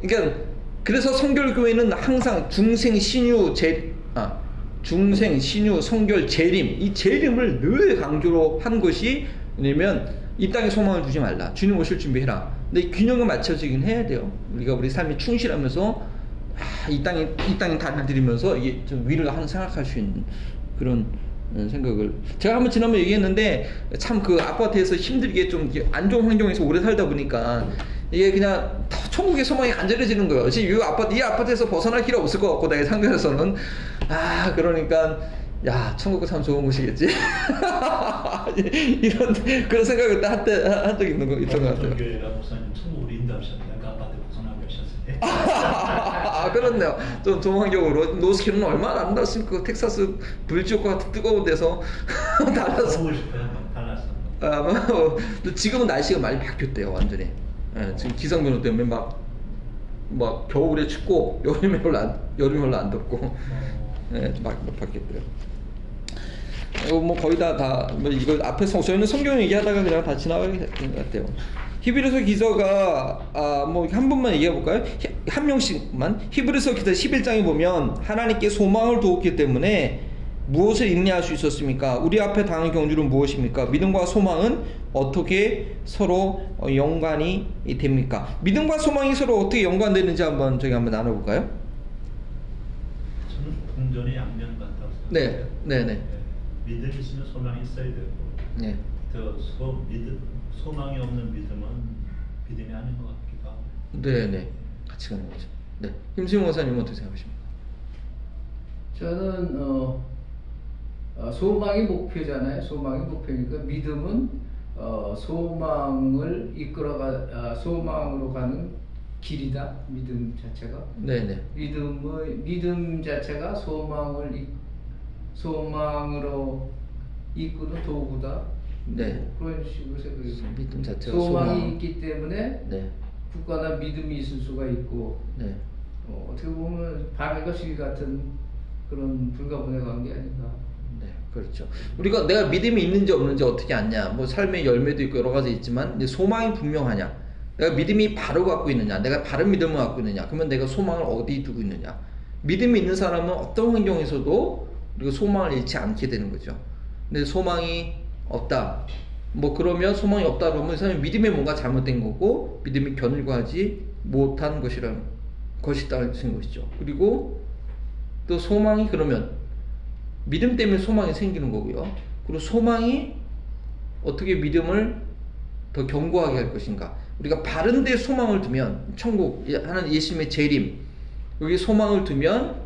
그러니까 그래서 성결교회는 항상 중생 신유 재 아, 중생 신유 성결 재림. 이 재림을 늘 강조로 한 것이 뭐냐면 이 땅에 소망을 두지 말라. 주님 오실 준비해라. 근데 균형을 맞춰지긴 해야 돼요. 우리가 우리 삶에 충실하면서 아, 이 땅에 이 땅에 다리를 들이면서 이게 좀 위를 한 생각할 수 있는 그런 어, 생각을. 제가 한번 지난번 얘기했는데 참 그 아파트에서 힘들게 좀 안 좋은 환경에서 오래 살다 보니까 이게 그냥 다 천국의 소망이 간절해지는 거예요. 지금 이 아파트 이 아파트에서 벗어날 길이 없을 것 같고 내가 상대에서는 아 그러니까 야 천국은 참 좋은 곳이겠지 이런 그런 생각을 한때 한 적 있는 거 있던 것 같아요. 어떤 교회가 목사님 천국으로 인도하셨는데 그 아파트 벗어나고 계셨어요. 아, 그렇네요. 좀 조망적으로 노스캐롤라이나 얼마나 아름답습니까? 텍사스 불지옥과 같은 뜨거운 데서 달라서. 달라서. 아, 뭐, 지금은 날씨가 많이 바뀌었대요, 완전히. 예, 지금 기상 변화 때문에 막, 막 겨울에 춥고 여름에 별로 안, 여름에 별로 안 덥고, 어, 예, 막, 막 바뀌었대요. 어, 뭐 거의 다, 다, 뭐 이거 앞에서 저희는 성경 얘기하다가 그냥 다 지나가게 된 것 같아요. 히브리서 기서가 아, 뭐 한 번만 얘기해 볼까요? 히- 한 명씩만 히브리서 기서 11장에 보면 하나님께 소망을 두었기 때문에 무엇을 인내할 수 있었습니까? 우리 앞에 당할 경주는 무엇입니까? 믿음과 소망은 어떻게 서로 어, 연관이 됩니까? 믿음과 소망이 서로 어떻게 연관되는지 한번 저희 한번 나눠볼까요? 저는 동전의 양면 같다고 네, 생각해요. 네, 네. 믿음 있으면 소망이 있어야 되고 네. 또 소, 믿음, 소망이 없는 믿음은 믿음이 아닌 것 같기도 하고 네, 네. 같이 가는 거죠. 네. 김수영 원사님 어떻게 생각하십니까? 저는 어, 어, 소망이 목표잖아요. 소망이 목표니까 믿음은 어, 소망을 이끌어가 아, 소망으로 가는 길이다. 믿음 자체가 네, 네. 믿음의 믿음 자체가 소망을 이, 소망으로 이끄는 도구다. 네. 그런 식으로 생각해요. 믿음 자체가 소망이 소망. 있기 때문에 네. 굳건한 믿음이 있을 수가 있고 네. 어, 어떻게 보면 바늘과 실 같은 그런 불가분의 관계 아닌가. 네, 그렇죠. 우리가 내가 믿음이 있는지 없는지 어떻게 아냐? 뭐 삶의 열매도 있고 여러 가지 있지만 소망이 분명하냐? 내가 믿음이 바로 갖고 있느냐? 내가 바른 믿음을 갖고 있느냐? 그러면 내가 소망을 어디 두고 있느냐? 믿음이 있는 사람은 어떤 환경에서도 우리가 소망을 잃지 않게 되는 거죠. 근데 소망이 없다. 뭐 그러면 소망이 없다 그러면 이 사람이 믿음에 뭔가 잘못된 거고 믿음이 견일과하지 못한 것이라는 것이다는 것이죠. 그리고 또 소망이 그러면 믿음 때문에 소망이 생기는 거고요. 그리고 소망이 어떻게 믿음을 더 견고하게 할 것인가. 우리가 바른 데 소망을 두면 천국 하는 예수님의 재림 여기 소망을 두면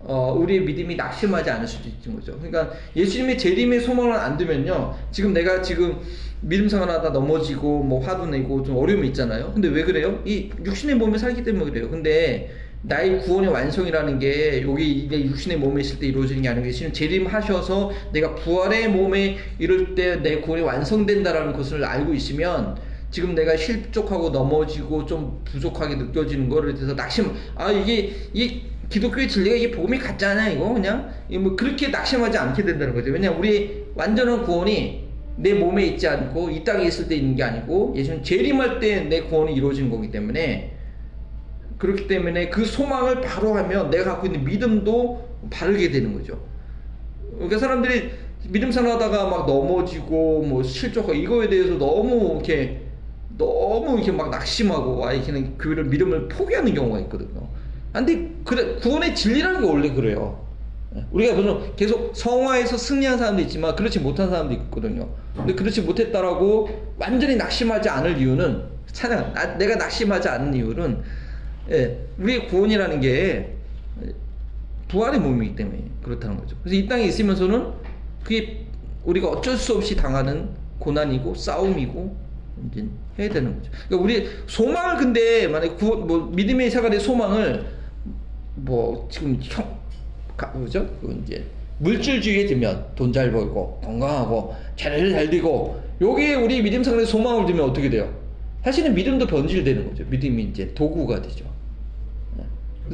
어, 우리의 믿음이 낙심하지 않을 수도 있는 거죠. 그러니까 예수님의 재림의 소망을 안 두면요. 지금 내가 지금 믿음 생활하다 넘어지고 뭐 화도 내고 좀 어려움이 있잖아요. 근데 왜 그래요? 이 육신의 몸에 살기 때문에 그래요. 근데 나의 구원의 완성이라는 게 여기 이게 육신의 몸에 있을 때 이루어지는 게 아니고 예수님 재림하셔서 내가 부활의 몸에 이를 때내 구원이 완성된다라는 것을 알고 있으면 지금 내가 실족하고 넘어지고 좀 부족하게 느껴지는 거를 대해서 낙심 아 이게 이 기독교의 진리가 이게 복음이 가짜냐 이거 그냥 이뭐 그렇게 낙심하지 않게 된다는 거죠. 왜냐 우리 완전한 구원이 내 몸에 있지 않고 이 땅에 있을 때 있는 게 아니고 예수님 재림할 때 내 구원이 이루어진 거기 때문에 그렇기 때문에 그 소망을 바로 하면 내가 갖고 있는 믿음도 바르게 되는 거죠. 그러니까 사람들이 믿음 생활하다가 막 넘어지고 뭐 실족하고 이거에 대해서 너무 이렇게 너무 이렇게 막 낙심하고 아예 그냥 교회를 믿음을 포기하는 경우가 있거든요. 아, 근데 그래 구원의 진리라는 게 원래 그래요. 예, 우리가 물론 계속 성화에서 승리한 사람도 있지만 그렇지 못한 사람도 있거든요. 근데 그렇지 못했다라고 완전히 낙심하지 않을 이유는 나- 내가 낙심하지 않는 이유는 예, 우리의 구원이라는 게 부활의 몸이기 때문에 그렇다는 거죠. 그래서 이 땅에 있으면서는 그게 우리가 어쩔 수 없이 당하는 고난이고 싸움이고 이제 해야 되는 거죠. 그러니까 우리 소망을 근데 만약 구, 뭐 믿음의 생활의 소망을 뭐 지금 형 가- 뭐죠? 그 이제 물질주의에 들면 돈 잘 벌고 건강하고 잘 잘 되고 여기에 우리 믿음 생활의 소망을 두면 어떻게 돼요? 사실은 믿음도 변질되는 거죠. 믿음이 이제 도구가 되죠.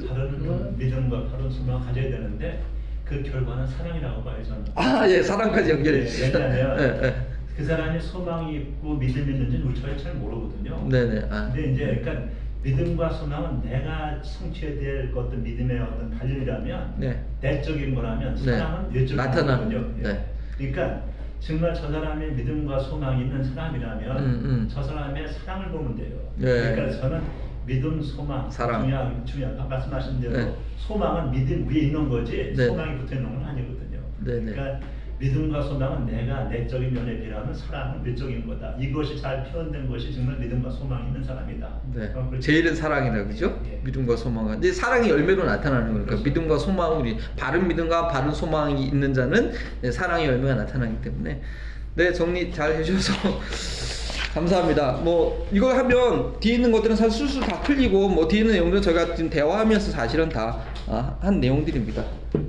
바른 믿음과 바른 소망을 가져야 되는데 그 결과는 사랑이라고 봐요 저는. 아, 예, 사랑까지 연결해 네. 왜냐하면 예, 예. 그 사람이 소망이 있고 믿음이 있는지는 우리가 잘 모르거든요. 네네. 아. 근데 이제 그러니까 믿음과 소망은 내가 성취해야 될 어떤 믿음의 어떤 달리라면 네. 내적인 거라면 네. 사랑은 외적인 나타나는 거거든요. 예. 네. 그러니까 정말 저 사람이 믿음과 소망이 있는 사람이라면 음, 음. 저 사람의 사랑을 보면 돼요. 네. 그러니까 저는 믿음, 소망, 사랑. 중요한 중요한 아까 말씀하신 대로 네. 소망은 믿음 위에 있는 거지 네. 소망이 붙어 있는 건 아니거든요. 네, 네. 그러니까 믿음과 소망은 내가 내적인 면에 비하면 사랑은 외적인 거다. 이것이 잘 표현된 것이 정말 믿음과 소망이 있는 사람이다. 네. 제일은 사랑이다, 그죠? 예, 예. 믿음과 소망은. 근데 사랑이 열매로 나타나는 거니까 그렇죠. 믿음과 소망이 바른 믿음과 바른 소망이 있는 자는 네, 사랑의 열매가 나타나기 때문에 네 정리 잘 해주셔서 감사합니다. 뭐 이걸 하면 뒤에 있는 것들은 사실 술술 다 풀리고 뭐 뒤에 있는 내용들은 저희가 지금 대화하면서 사실은 다한 내용들입니다.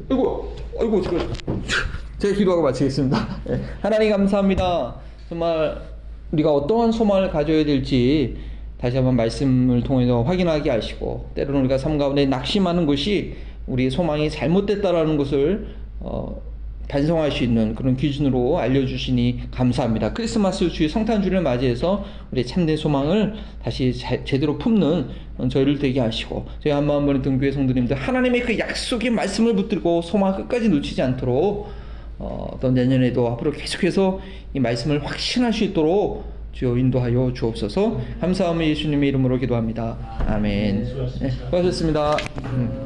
아이고, 아이고 지금 제가 기도하고 마치겠습니다. 예, 하나님 감사합니다. 정말 우리가 어떠한 소망을 가져야 될지 다시 한번 말씀을 통해서 확인하게 하시고 때로는 우리가 삶 가운데 낙심하는 것이 우리의 소망이 잘못됐다라는 것을 어, 반성할 수 있는 그런 기준으로 알려주시니 감사합니다. 크리스마스 주의 성탄주를 맞이해서 우리 참된 소망을 다시 자- 제대로 품는 저희를 되게 하시고 저희 한마음번의 등교회 성도님들 하나님의 그 약속의 말씀을 붙들고 소망 끝까지 놓치지 않도록 어, 또 내년에도 앞으로 계속해서 이 말씀을 확신할 수 있도록 주여 인도하여 주옵소서 감사하며 예수님의 이름으로 기도합니다. 아멘. 수고하셨습니다. 네, 수고하셨습니다. 음.